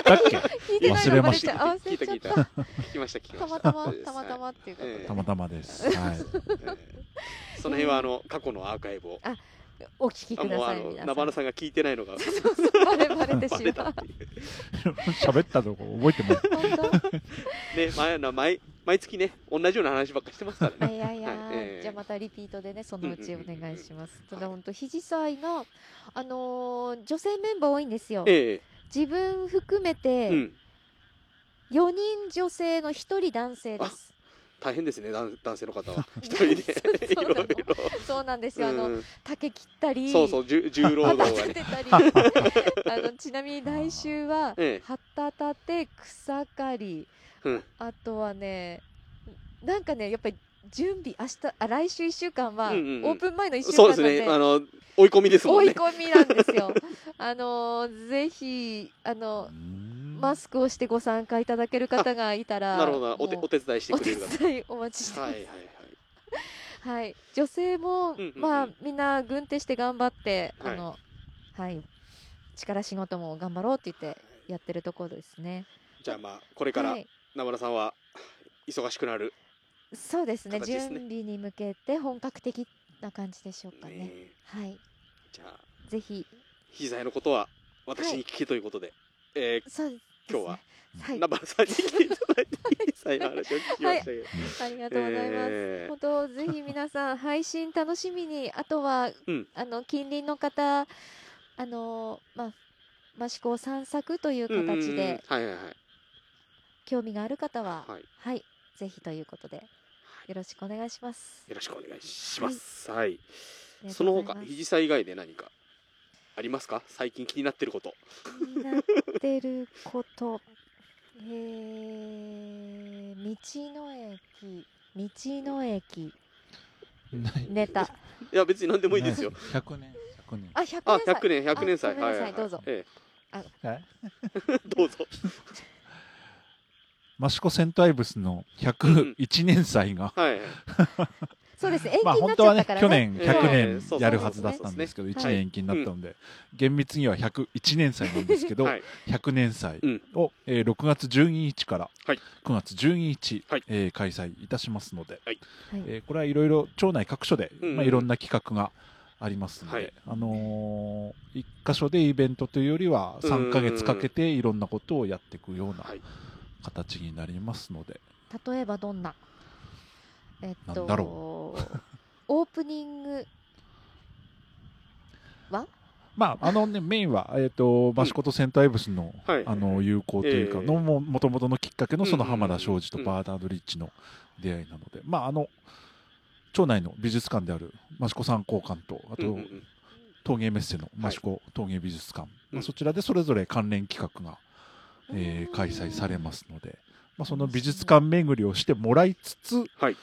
たっけ？聞いてないのバレ忘れましちゃう聞いた聞いた。聞きました聞きましたたまたまたまたまっていうことで、ええ。たまたまです。はい。えーその辺はあの過去のアーカイブをお聞きくだあもうあさい皆さん。のナバナさんが聞いてないのが バレバレてバしまう。喋ったとこ覚えても本当？ね毎な毎毎月ね同じような話ばっかりしてますからね。いやいや、はいええ。じゃあまたリピートでねそのうちお願いします。ただ本当肘祭があのー女性メンバー多いんですよ。え自分含めえてうん。4人女性の1人男性です。大変ですね男男性の方は。一人で。いそうなの。ろいろ。そうなんですよ。あのうん。竹切ったり、そうそう重重労働がね。あのちなみに来週は ええ。旗立て草刈り、うん。あとはねなんかねやっぱり準備明日あ来週1週間はオうんうんうん。ープン前の1週そうです。ね。あの追い込みですもん追いね込みなんですよ。あのーぜひあのマスクをしてご参加いただける方がいたら、なるほどな。お手お手伝いしてお手くれる方。伝いお待ちしてます。はいはいはい。はい、女性も、うんうんうん。まあみんな軍手して頑張って、はい。あのはい。力仕事も頑張ろうって言ってやってるところですね。じゃあまあこれからはい、ナバナさんは忙しくなるそうですね。準備に向けて本格的な感じでしょうかね。ねはい、じゃあぜひ。膝剤のことは私に聞けということで。えそうです、ね。今日は。はい。ーナ、バナさんに来ていただいて膝剤の話を聞きましたけど。ありがとうございます。えー。本当ぜひ皆さん配信楽しみにあとは、うん。あの近隣の方あのまあ益子を散策という形ではいはいはい。興味がある方は、はい。はい、ぜひということでよろしくお願いします。よろしくお願いします。はい。ありがその他肘祭以外で何か？ありますか？最近気になってること。気になってること、えー、道の駅。道の駅。ネタ。いや別に何でもいいですよ。100年、100年。あ100あ年祭。100年100年祭。あごめんなさいどうぞ。ええ。え？どうぞ。益子セントアイブスの101年祭が、はいそうです延期まあになっち本当はねゃったからね、去年ええ100そうそう年やるはずだったんですけど、1年延期になったので、厳密には101年祭なんですけど、はい。100年祭うん。を、えー6月12日からはい。9月12日、はい。えー開催いたしますので、はい。えーこれはいろいろ町内各所で、まあ、いろんな企画がありますので、はい。あのー一箇所でイベントというよりは3ヶ月かけていろんなことをやっていくようなはい。形になりますので、例えばどんなえっとなんだろオープニングは？まああのね、メインは、えー、と益子とセントアイブスの,、はい。あの友好というかええ。のももともとのきっかけのそのうんうんうん。浜田庄司とバーナード・リッチの出会いなので、まああの町内の美術館である益子三高館とあと、うんうんうん。陶芸メッセのはい。益子陶芸美術館、うん。まあ、そちらでそれぞれ関連企画が、えー開催されますので、まあ、その美術館巡りをしてもらいつつ、はい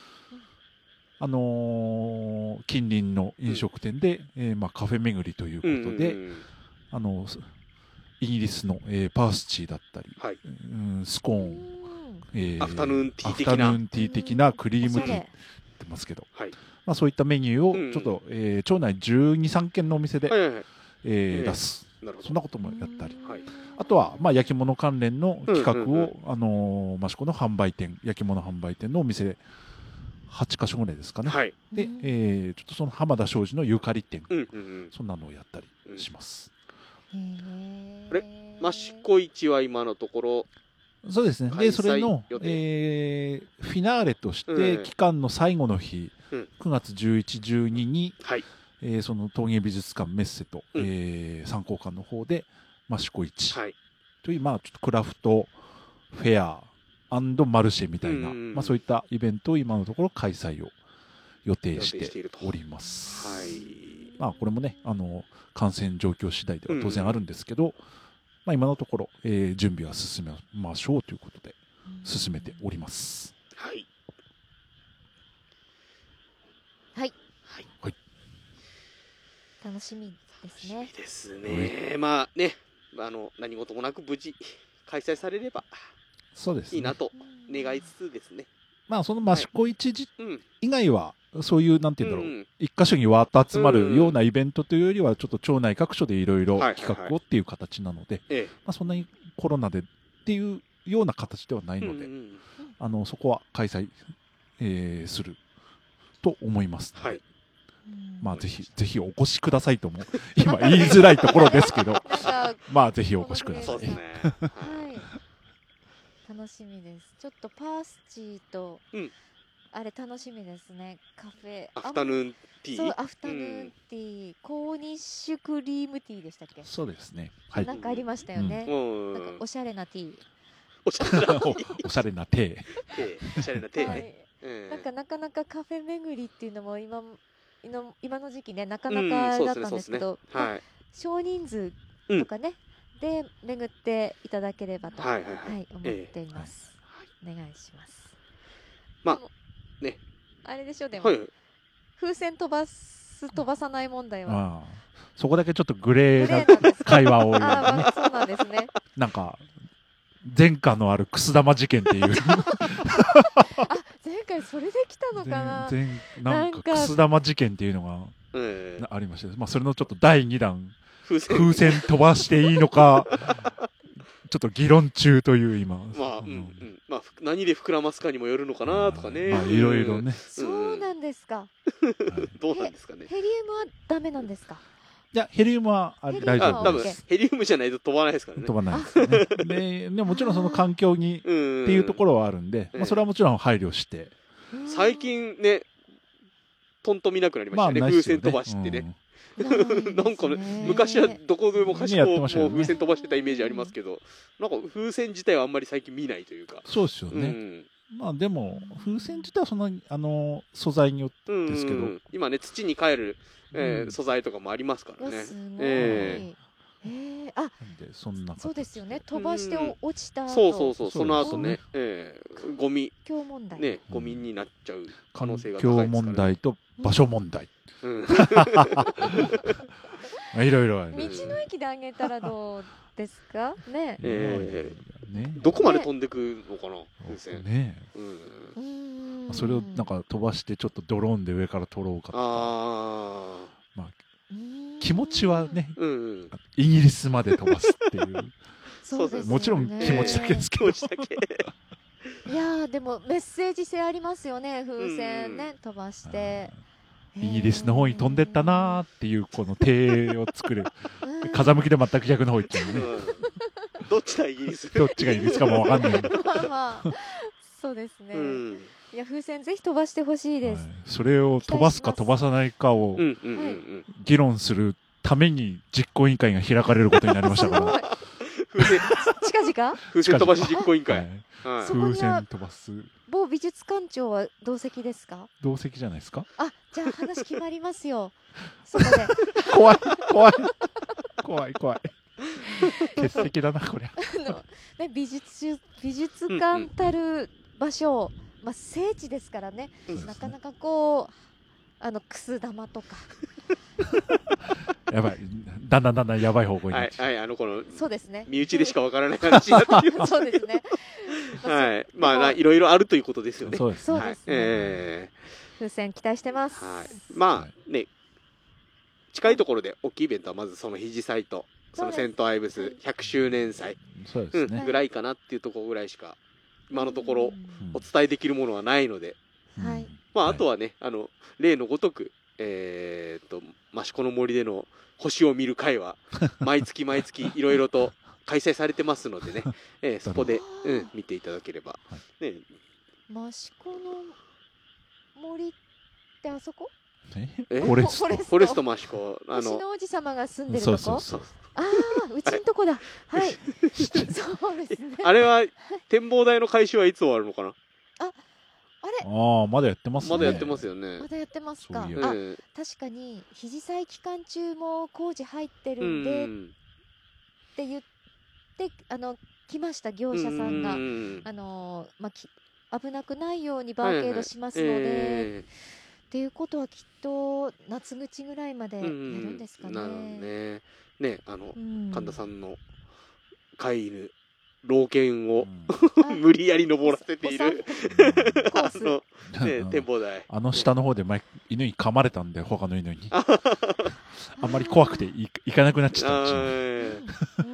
あのー近隣の飲食店で、えーまあ、カフェ巡りということで、うんうんうん。あのすイギリスの、えーパースチーだったり、はい。うんスコーン、うん。えーアフタヌーンティー的な。アフタヌーンティー的なクリームティーって言ってますけど、はい。まあ、そういったメニュうんーをちょっと、えー町内12、3軒のお店で、はいはいはい。えーええ。出す、なるほど。そんなこともやったり、はい。あとは、まあ、焼き物関連の企画を、うんうんうん。あのー益子の販売店、焼き物販売店のお店、8か所ぐらいですかね。はい。で、うん。えーちょっとその浜田庄司のゆかり店、うんうんうん。そんなのをやったりします。へー。あれ益子市は今のところそうですね。で、それのえーフィナーレとして、うん。期間の最後の日、うん。9月11、12に、はい。えーその陶芸美術館メッセと、うん。えー参考館の方で、益子市はい。という、まあ、ちょっとクラフトフェアマルシェみたいな、うんうんうん。まあ、そういったイベントを今のところ開催を予定しております。はい。まあ、これもね、あの感染状況次第では当然あるんですけど、まあ、今のところ、えー準備は進めましょうということで進めております。はい。はい。はい。楽しみです楽ねしみですね。まあねあの何事もなく無事開催されればそうです、ね。いいなと願いつつですねまあ、その益子市自うん以外は、そういう、なんて言うんだろう、うん一箇所にわーっと集まうんるようなイベントというよりは、ちょっと町内各所でいろいろ企画をっていう形なので、えまあ、そんなにコロナでっていうような形ではないえ。ので、うんうんあのそこは開催、えーすると思います。はい。うんまあ、ぜひ、ぜひお越しくださいとも、今言いづらいところですけど、まあ、ぜひお越しくださいそう。ですね。はい。楽しみです。ちょっとパースチーと、うんあれ楽しみですね。カフェ。アフタヌーンティー？そう、アフタヌーンティー、コーニッシュクリームティーでしたっけ、そうですね。はいな。んかありましたよね。もなんかうおしゃれなティー。おしゃれなお おしゃれな手。手、おしゃれな手はね。い。うんなんかなかなかカフェ巡りっていうのも今の今の時期ねなかうんなかだったんですけですねねはい。少人数とかね、で巡っていただければと、はいはいはい。思っています、お願いします。まあね。あれでしょでも、はい。風船飛ばす飛ばさない問題は。そこだけちょっとグレグーなレーなんですか？会話を、あーまあそうなんですね。なんか、前科のあるくす玉事件っていう。あ前回それで来たのかな？前なんかなんかくす玉事件っていうのうんがありまして、まあ、それのちょっと第2弾、風船。風船飛ばしていいのか、ちょっと議論中という今。まあ、ううんうん。まあ、ふ何で膨らますかにもよるのかなとかね。まあ、いろいろね。そうなんですか、はいどうなんですかね。ヘリウムはダメなんですか？いや、ヘリウムはあヘリウムはあ、大丈夫多分です。ヘリウムじゃないと飛ばないですからね。飛ばないですよね。で、でもちろんその環境に うん。っていうところはあるんで、うんまあ、それはもちろん配慮して、最近ね、とんと見なくなりましまあ、たね。風船飛ばしってね。う んなんかね、昔はどこでもかしこもってましたよね。風船飛ばしてたイメージありますけど、なんか風船自体はあんまり最近見ないというか。そうですよね。うん。まあでも、風船自体はそんなに、あの、素材によって、うんですけど。うん。今ね、土に帰る、えーうん。素材とかもありますからね。わ。すごい。ええーあ、でそんな形そうですよね。飛ばして落ちた後、そうそうそう、その後ね、えーゴミ、今日問題。ね、ゴミになっちゃう可能性が環境高いですから、ね。問題と場所問題。うん。ま あいろいろある。道の駅であげたらどうですか？ね。えね。どこまで飛んでくのかな、風船。ねうん。それをなんか飛ばしてちょっとドローンで上から撮ろうかとか。あまあうーん気持ちはね、ー。うんうん。イギリスまで飛ばすっていう。そうですよねもちろん気持ちだけですけど。気持ちだけ。いやーでもメッセージ性ありますよね。風船ね、飛ばして。イギリスの方に飛んでったなーっていうこの手を作る。うん風向きで全く逆の方行ってるね。うんどっちだ、イギリス。どっちがイギリスかもわかんない。まあまあ、そうですね。うん。いや風船ぜひ飛ばしてほしいです。はい。それを飛ばすか飛ばさないかをうんうんうんうん。議論するために実行委員会が開かれることになりましたから。風船、近々？風船飛ばし実行委員会。はい。風は船飛ばす。某美術館長は同席ですか？同席じゃないですか？あじゃあ話決まりますよ。そこで。怖い怖い。怖い怖い。欠席だなこりゃ。あの、ね、美術美術館たる場所、まあ、聖地ですからね。うんなかなかこうあのくす玉とか。やばい。だんだんだんだんやばい方向に。はいはい、あの、この、そうですね。身内でしかわからない話になってきま そうですね、はい。まあな、いろいろあるということですよね。うそうですね。はいそうですね、え風船期待してます、ーはい。まあね、近いところで大きいイベントはまずその肘祭と、そのセントアイブス100周年祭、うん、そうですね。ぐらいかなっていうところぐらいしか、今のところうん。お伝えできるものはないので、うんはい。まああとはね、あの、例のごとく、えーっと、益子の森での星を見る会は、毎月毎月いろいろと開催されてますのでね、えーそこで、うん、見ていただければ。ね、益子の森ってあそこ？ええフォレスト。フォレスト。フォレスト益子、あ星の、の王子様が住んでるとこ？そうそうそうああうちんとこだ。はい。そうですね。あれは展望台の開始はいつ終わるのかな？あれ？ああまだやってますね。まだやってますよね。ま。だやってますか？あうん確かに肘祭期間中も工事入ってるうんでっんて言ってあの来ました業者さんが。うんあのーまあき危なくないようにバーケードしますので、えっていうことはきっと夏口ぐらいまでえやるんですかね。なるほどね。ね、あのう、ん。神田さんの飼い犬、老犬をあ。無理やり登らせている、あの、ねうん、展望台。あの下の方で前犬に噛まれたんで他の犬に。あんまり怖くてい行かなくなっちゃった。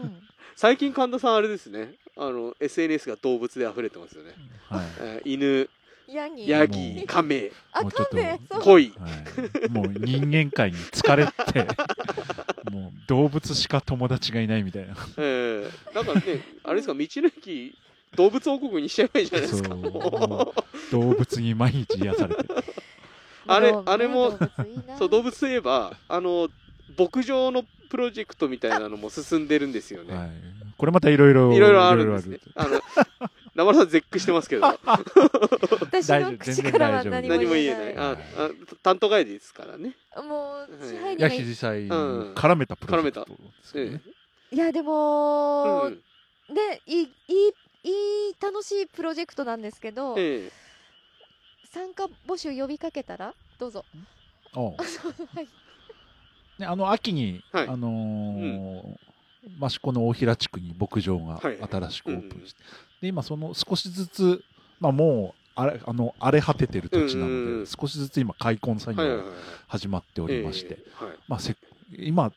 最近神田さんあれですね、あの、SNS が動物で溢れてますよね。はい。えー犬、ヤギ。ヤもギ、う。カメ、あもうちょっとカメそう。恋。はい、もう人間界に疲れて もう動物しか友達がいないみたいな。えー、なんかね、あれですか、道の駅、動物王国にしちゃえばいいじゃないですか。動物に毎日癒されて。あれあれもそう、動物といえば、あの、牧場のプロジェクトみたいなのも進んでるんですよね。はい、これまたいろいろいろいろあるんですね。あの、生さん絶句してますけど、私の口からは何も言えない。あ、あ担当外ですからね。もう支配人がい肘祭にうん絡めたプロジェクトですよえね、いやでも、うん。ねいいいいいい楽しいプロジェクトなんですけど、ええ。参加募集呼びかけたらどうぞ。おう。はい。ね、あの秋に、はい。あのー益子の大平地区に牧場がはい。新しくオープンして、で今その少しずつ、まあ、もうあれあの荒れ果ててる土地なので、少しずつ今開墾作業が。始まっておりまして。まあ、せ今、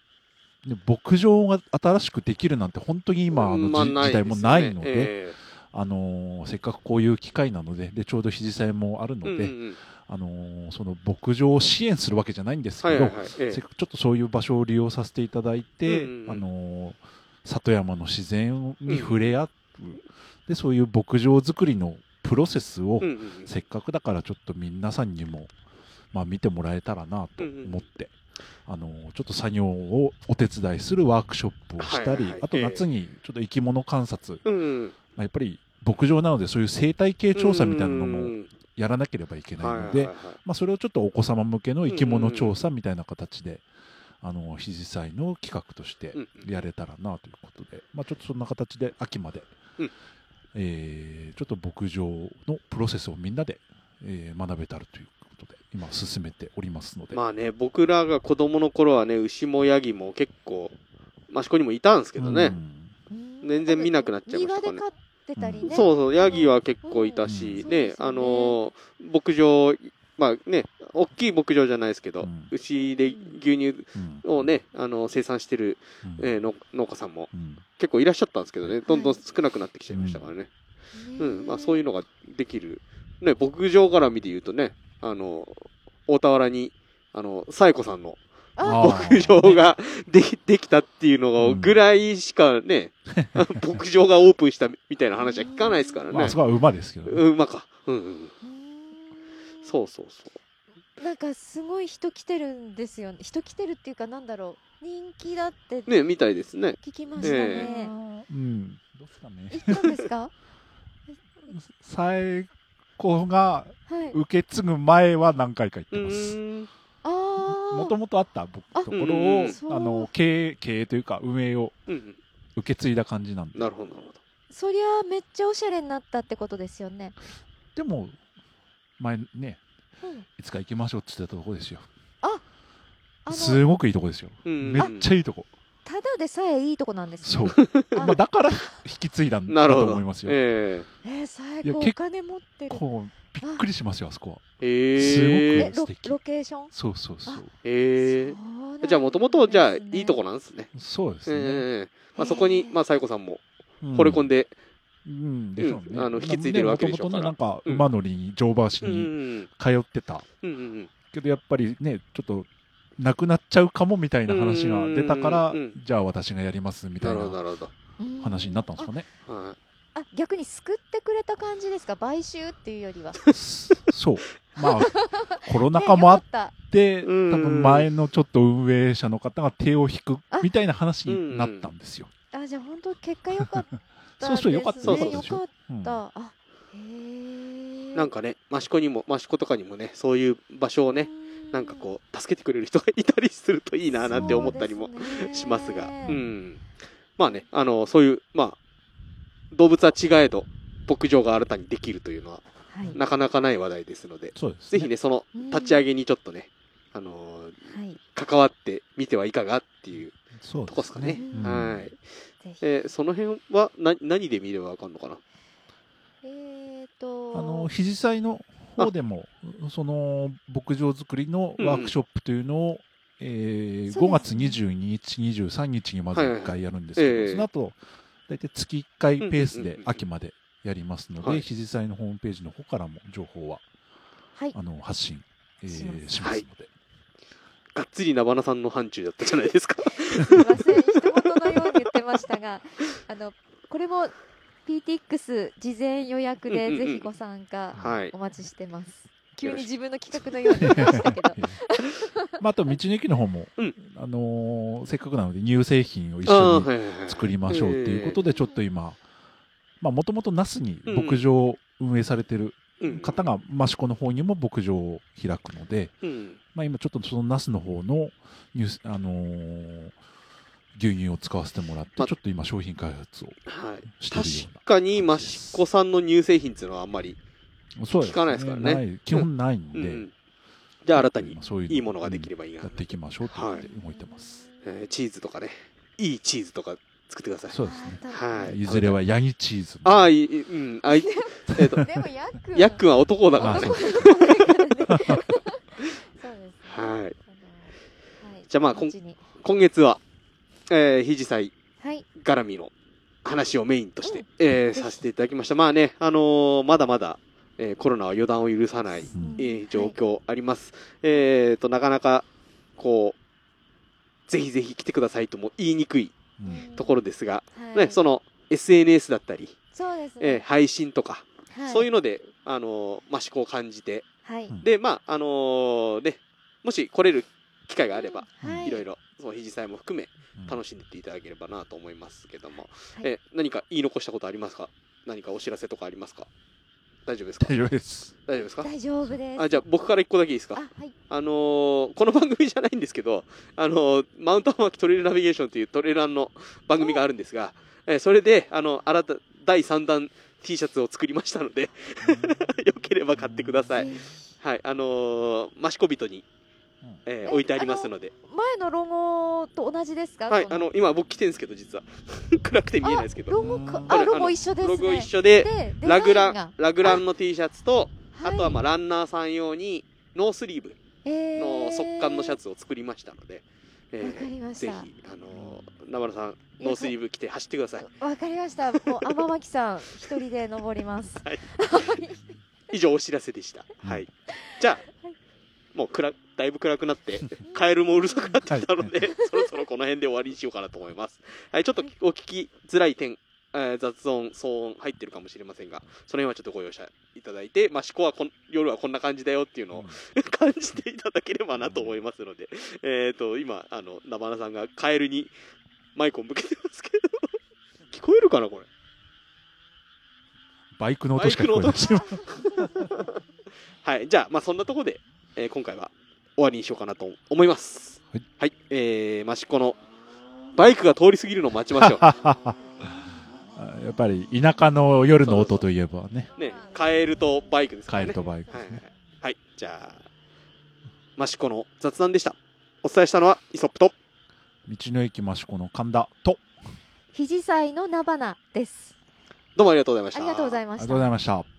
ね、牧場が新しくできるなんて本当に今あの、まあじ時代もないので、えあのーせっかくこういう機会なのででちょうど肘祭もあるえので、あのーその牧場を支援するわけじゃないんですけど、せっかくちょっとそういう場所を利用させていただいて、あのー里山の自然に触れ合う、でそういう牧場作りのプロセスを、えうんうんうん。せっかくだからちょっと皆さんにも、まあ、見てもらえたらなと思って、あのーちょっと作業をお手伝いするワークショップをしたり、はいはい。はいあと夏にちょっと生き物観察、うんうん。まあ、やっぱり牧場なのでそういう生態系調査みたいなのもうんうん。やらなければいけうんないので、まあ、それをちょっとお子様向けの生き物調査みたいな形で、あの肘祭の企画としてうんうん。やれたらなということで、まあ、ちょっとそんな形で秋まで、うんえーちょっと牧場のプロセスをみんなで、えー学べたらということで今進めておりますので、まあね、僕らが子供の頃はね、牛もヤギも結構、益子にもいたんですけどね。うん。全然見なくなっちゃいましたからね。庭で飼ってたりね、そうそう、ヤギは結構いたし、うん。ね、あのー牧場、まあね、大きい牧場じゃないですけど、うん。牛で牛乳うん。をね、あの生産してる、うん。えーの農家さんもうん。結構いらっしゃったんですけどね、どんどん少なくなってきちゃいましたからね。ねうん、まあそういうのができる。ね、牧場絡みで言うとね、あの、大田原に、あの、サエコさんの牧場ができできたっていうのぐらいしかね、牧場がオープンしたみたいな話は聞かないですからね。まあ、そこは馬ですけどね、うん、馬か。うんうんうん。うんそうそうそなんかすごい人来てるんですよね人来てるっていうかなんだろう人気だってう。ね、みたいですね。聞きましたね、うん、どうですかね行ったんですか？最高がはい受け継ぐ前は何回か行っうてます。ーん。ああもともとあった僕あところうんをあの経営経営というか運営をうん受け継いだ感じなんうん。でなるほど、なるほど。そりゃめっちゃおしゃれになったってことですよね、でも前ねうん、いつか行きましょうって言ってたとこですよ。あの。すごくいいとこですよ。うんめっちゃいいとこ。ただでさえいいとこなんですそう。ねまあだから引き継いだんだ。と思いますよ。ええ。ー、最いや結高お金持ってる。こうびっくりしますよあそこは。えすごくえロ素敵。ロケーション？そうそうそうえそうなんー、じゃあもともと、じゃあ、いいとこなんですね。そうですね、ええ。まあそこに、まあ、サイコさんもうん。惚れ込んで、うんでしょうんあの引き継いでるわけでしょうから。もともとねなんか馬乗りに乗馬しにん、通ってた。うん、うん、けどやっぱりねちょっとなくなっちゃうかもみたいな話が出たからじゃあ私がやりますみたないな話になったんですかね、はあ逆に救ってくれた感じですか？買収っていうよりは。そう。まあ コロナ禍もあって多うん分前のちょっと運営者の方が手を引くあみたいな話になったんですよ、あじゃあ本当結果良かっそうそう良かったそうそう。良かっうん。たあへえなんかね、益子にも、益子とかにもね、そういう場所をね、なんかこう、助けてくれる人がいたりするといいな、なんて思ったりもしますが、うん。まあね、あの、そういう、まあ、動物は違えど、牧場が新たにできるというのは、はい。なかなかない話題ですので、そうですぜひね、その立ち上げにちょっとね、あのーはい。関わってみてはいかがっていうそうとこですかね。うん。はい。えーその辺はな何で見ればわかんのかな？えーと。あの肘祭の方でもその牧場作りのワークショップというのを、えーそう5月ですね。22日23日にまず1回やるんですけど、はいはいええ。その後大体月1回ペースでうんうんうんうん秋までやりますので、はい。肘祭のホームページの方からも情報ははい。あの発信、えーします。しますので、がっつりナバナさんの範疇だったじゃないですか。すいません一言ってましたが あのこれも PTX 事前予約でぜひご参加はい。お待ちしてます、急に自分の企画のように言いましたけど。まあ、あと道の駅の方も、うん。あのーせっかくなので乳製品を一あ緒に作りましょうっていうことでちょっと今もともと那須に牧場を運営されてるうん。方が益子の方にも牧場を開くので、うん。まあ、今ちょっとその那須の方のニュース、あのー牛乳を使わせてもらって、まちょっと今商品開発をはい、してるような確かに益子さんの乳製品っていうのはあんまり、聞かないですからね。ない。基本ないんで、うん。うん。じゃあ新たに今そういういいものができればいいな、やっていきましょうって動いてます、えーチーズとかね。いいチーズとか作ってください。そうですね。はい。いずれはヤギチーズも。ああいいうん。あい えっとでもヤックンヤックンは男だから。ね。はい。じゃあまあこっちに。今月は、えー、い絡みの話をメインとして、うん。えーさせていただきました。まあねあのーまだまだ、えーコロナは予断を許さない、うん。えー状況あります、えーとなかなかこうぜひぜひ来てくださいとも言いにくいうん。ところですが、はい。ね、その SNS だったり、そうです。えーね配信とか、はい。そういうので、あのーまあ、思考を感じて、はい。うんで、まあ、あのーね、もし来れる機会があれば、はいろいろ、その肘祭も含め、うん。楽しんでっていただければなと思いますけども、はい。え何か言い残したことありますか？何かお知らせとかありますか？大丈夫ですか？大丈夫です。大丈夫ですか？大丈夫です。あじゃあ僕から一個だけいいですか？あはい。あのーこの番組じゃないんですけど、あのーマウント天巻トレイルナビゲーションというトレランの番組があるんですが、えーそれで、あの、新た、第3弾 T シャツを作りましたので、よければ買ってください。ぜはい、あのー、マシコビトに、えーえ置いてありますので、ひ前のロゴと同じですか？はい、こあの、今僕着てるんですけど、実は。暗くて見えないですけど。ロゴか。あロゴ一緒ですね。ロゴ一緒で、でラグラン、ラグランの T シャツと、があとはまあランナーさん用に、ノースリーブえの速乾のシャツツを作りましたので、えわかりました。ぜひ、あのー、名原さん、ノースリーブ着て走ってください。わかりました。もう天巻さん一人で登ります。はい。以上お知らせでした。はい。じゃあ、もう暗だいぶ暗くなって、カエルもうるさくなってきたので、そろそろこの辺で終わりにしようかなと思います。はい、ちょっとお聞きづらい点、えー雑音、騒音入ってるかもしれませんが、その辺はちょっとご容赦いただいて、まあ、思考はこん夜はこんな感じだよっていうのを、感じていただければなと思いますので、えっ、と、今、あの、ナバナさんがカエルにマイクを向けてますけど、聞こえるかな、これ？バイクの音しか聞こえない。はい、じゃあ、まあ、そんなところで、えー今回は終わりにしようかなと思います。はい、えー、益子のバイクが通り過ぎるのを待ちましょ やっぱり田舎の夜の音といえばね。う。ね、カエルとバイクですからね。カエルとバイクはい、はいですね、はい、じゃあ、益子の雑談でした。お伝えしたのはイソップと、道の駅益子の神田と。肘祭の菜花です。どうもありがとうございました。ありがとうございました。ありがとうございました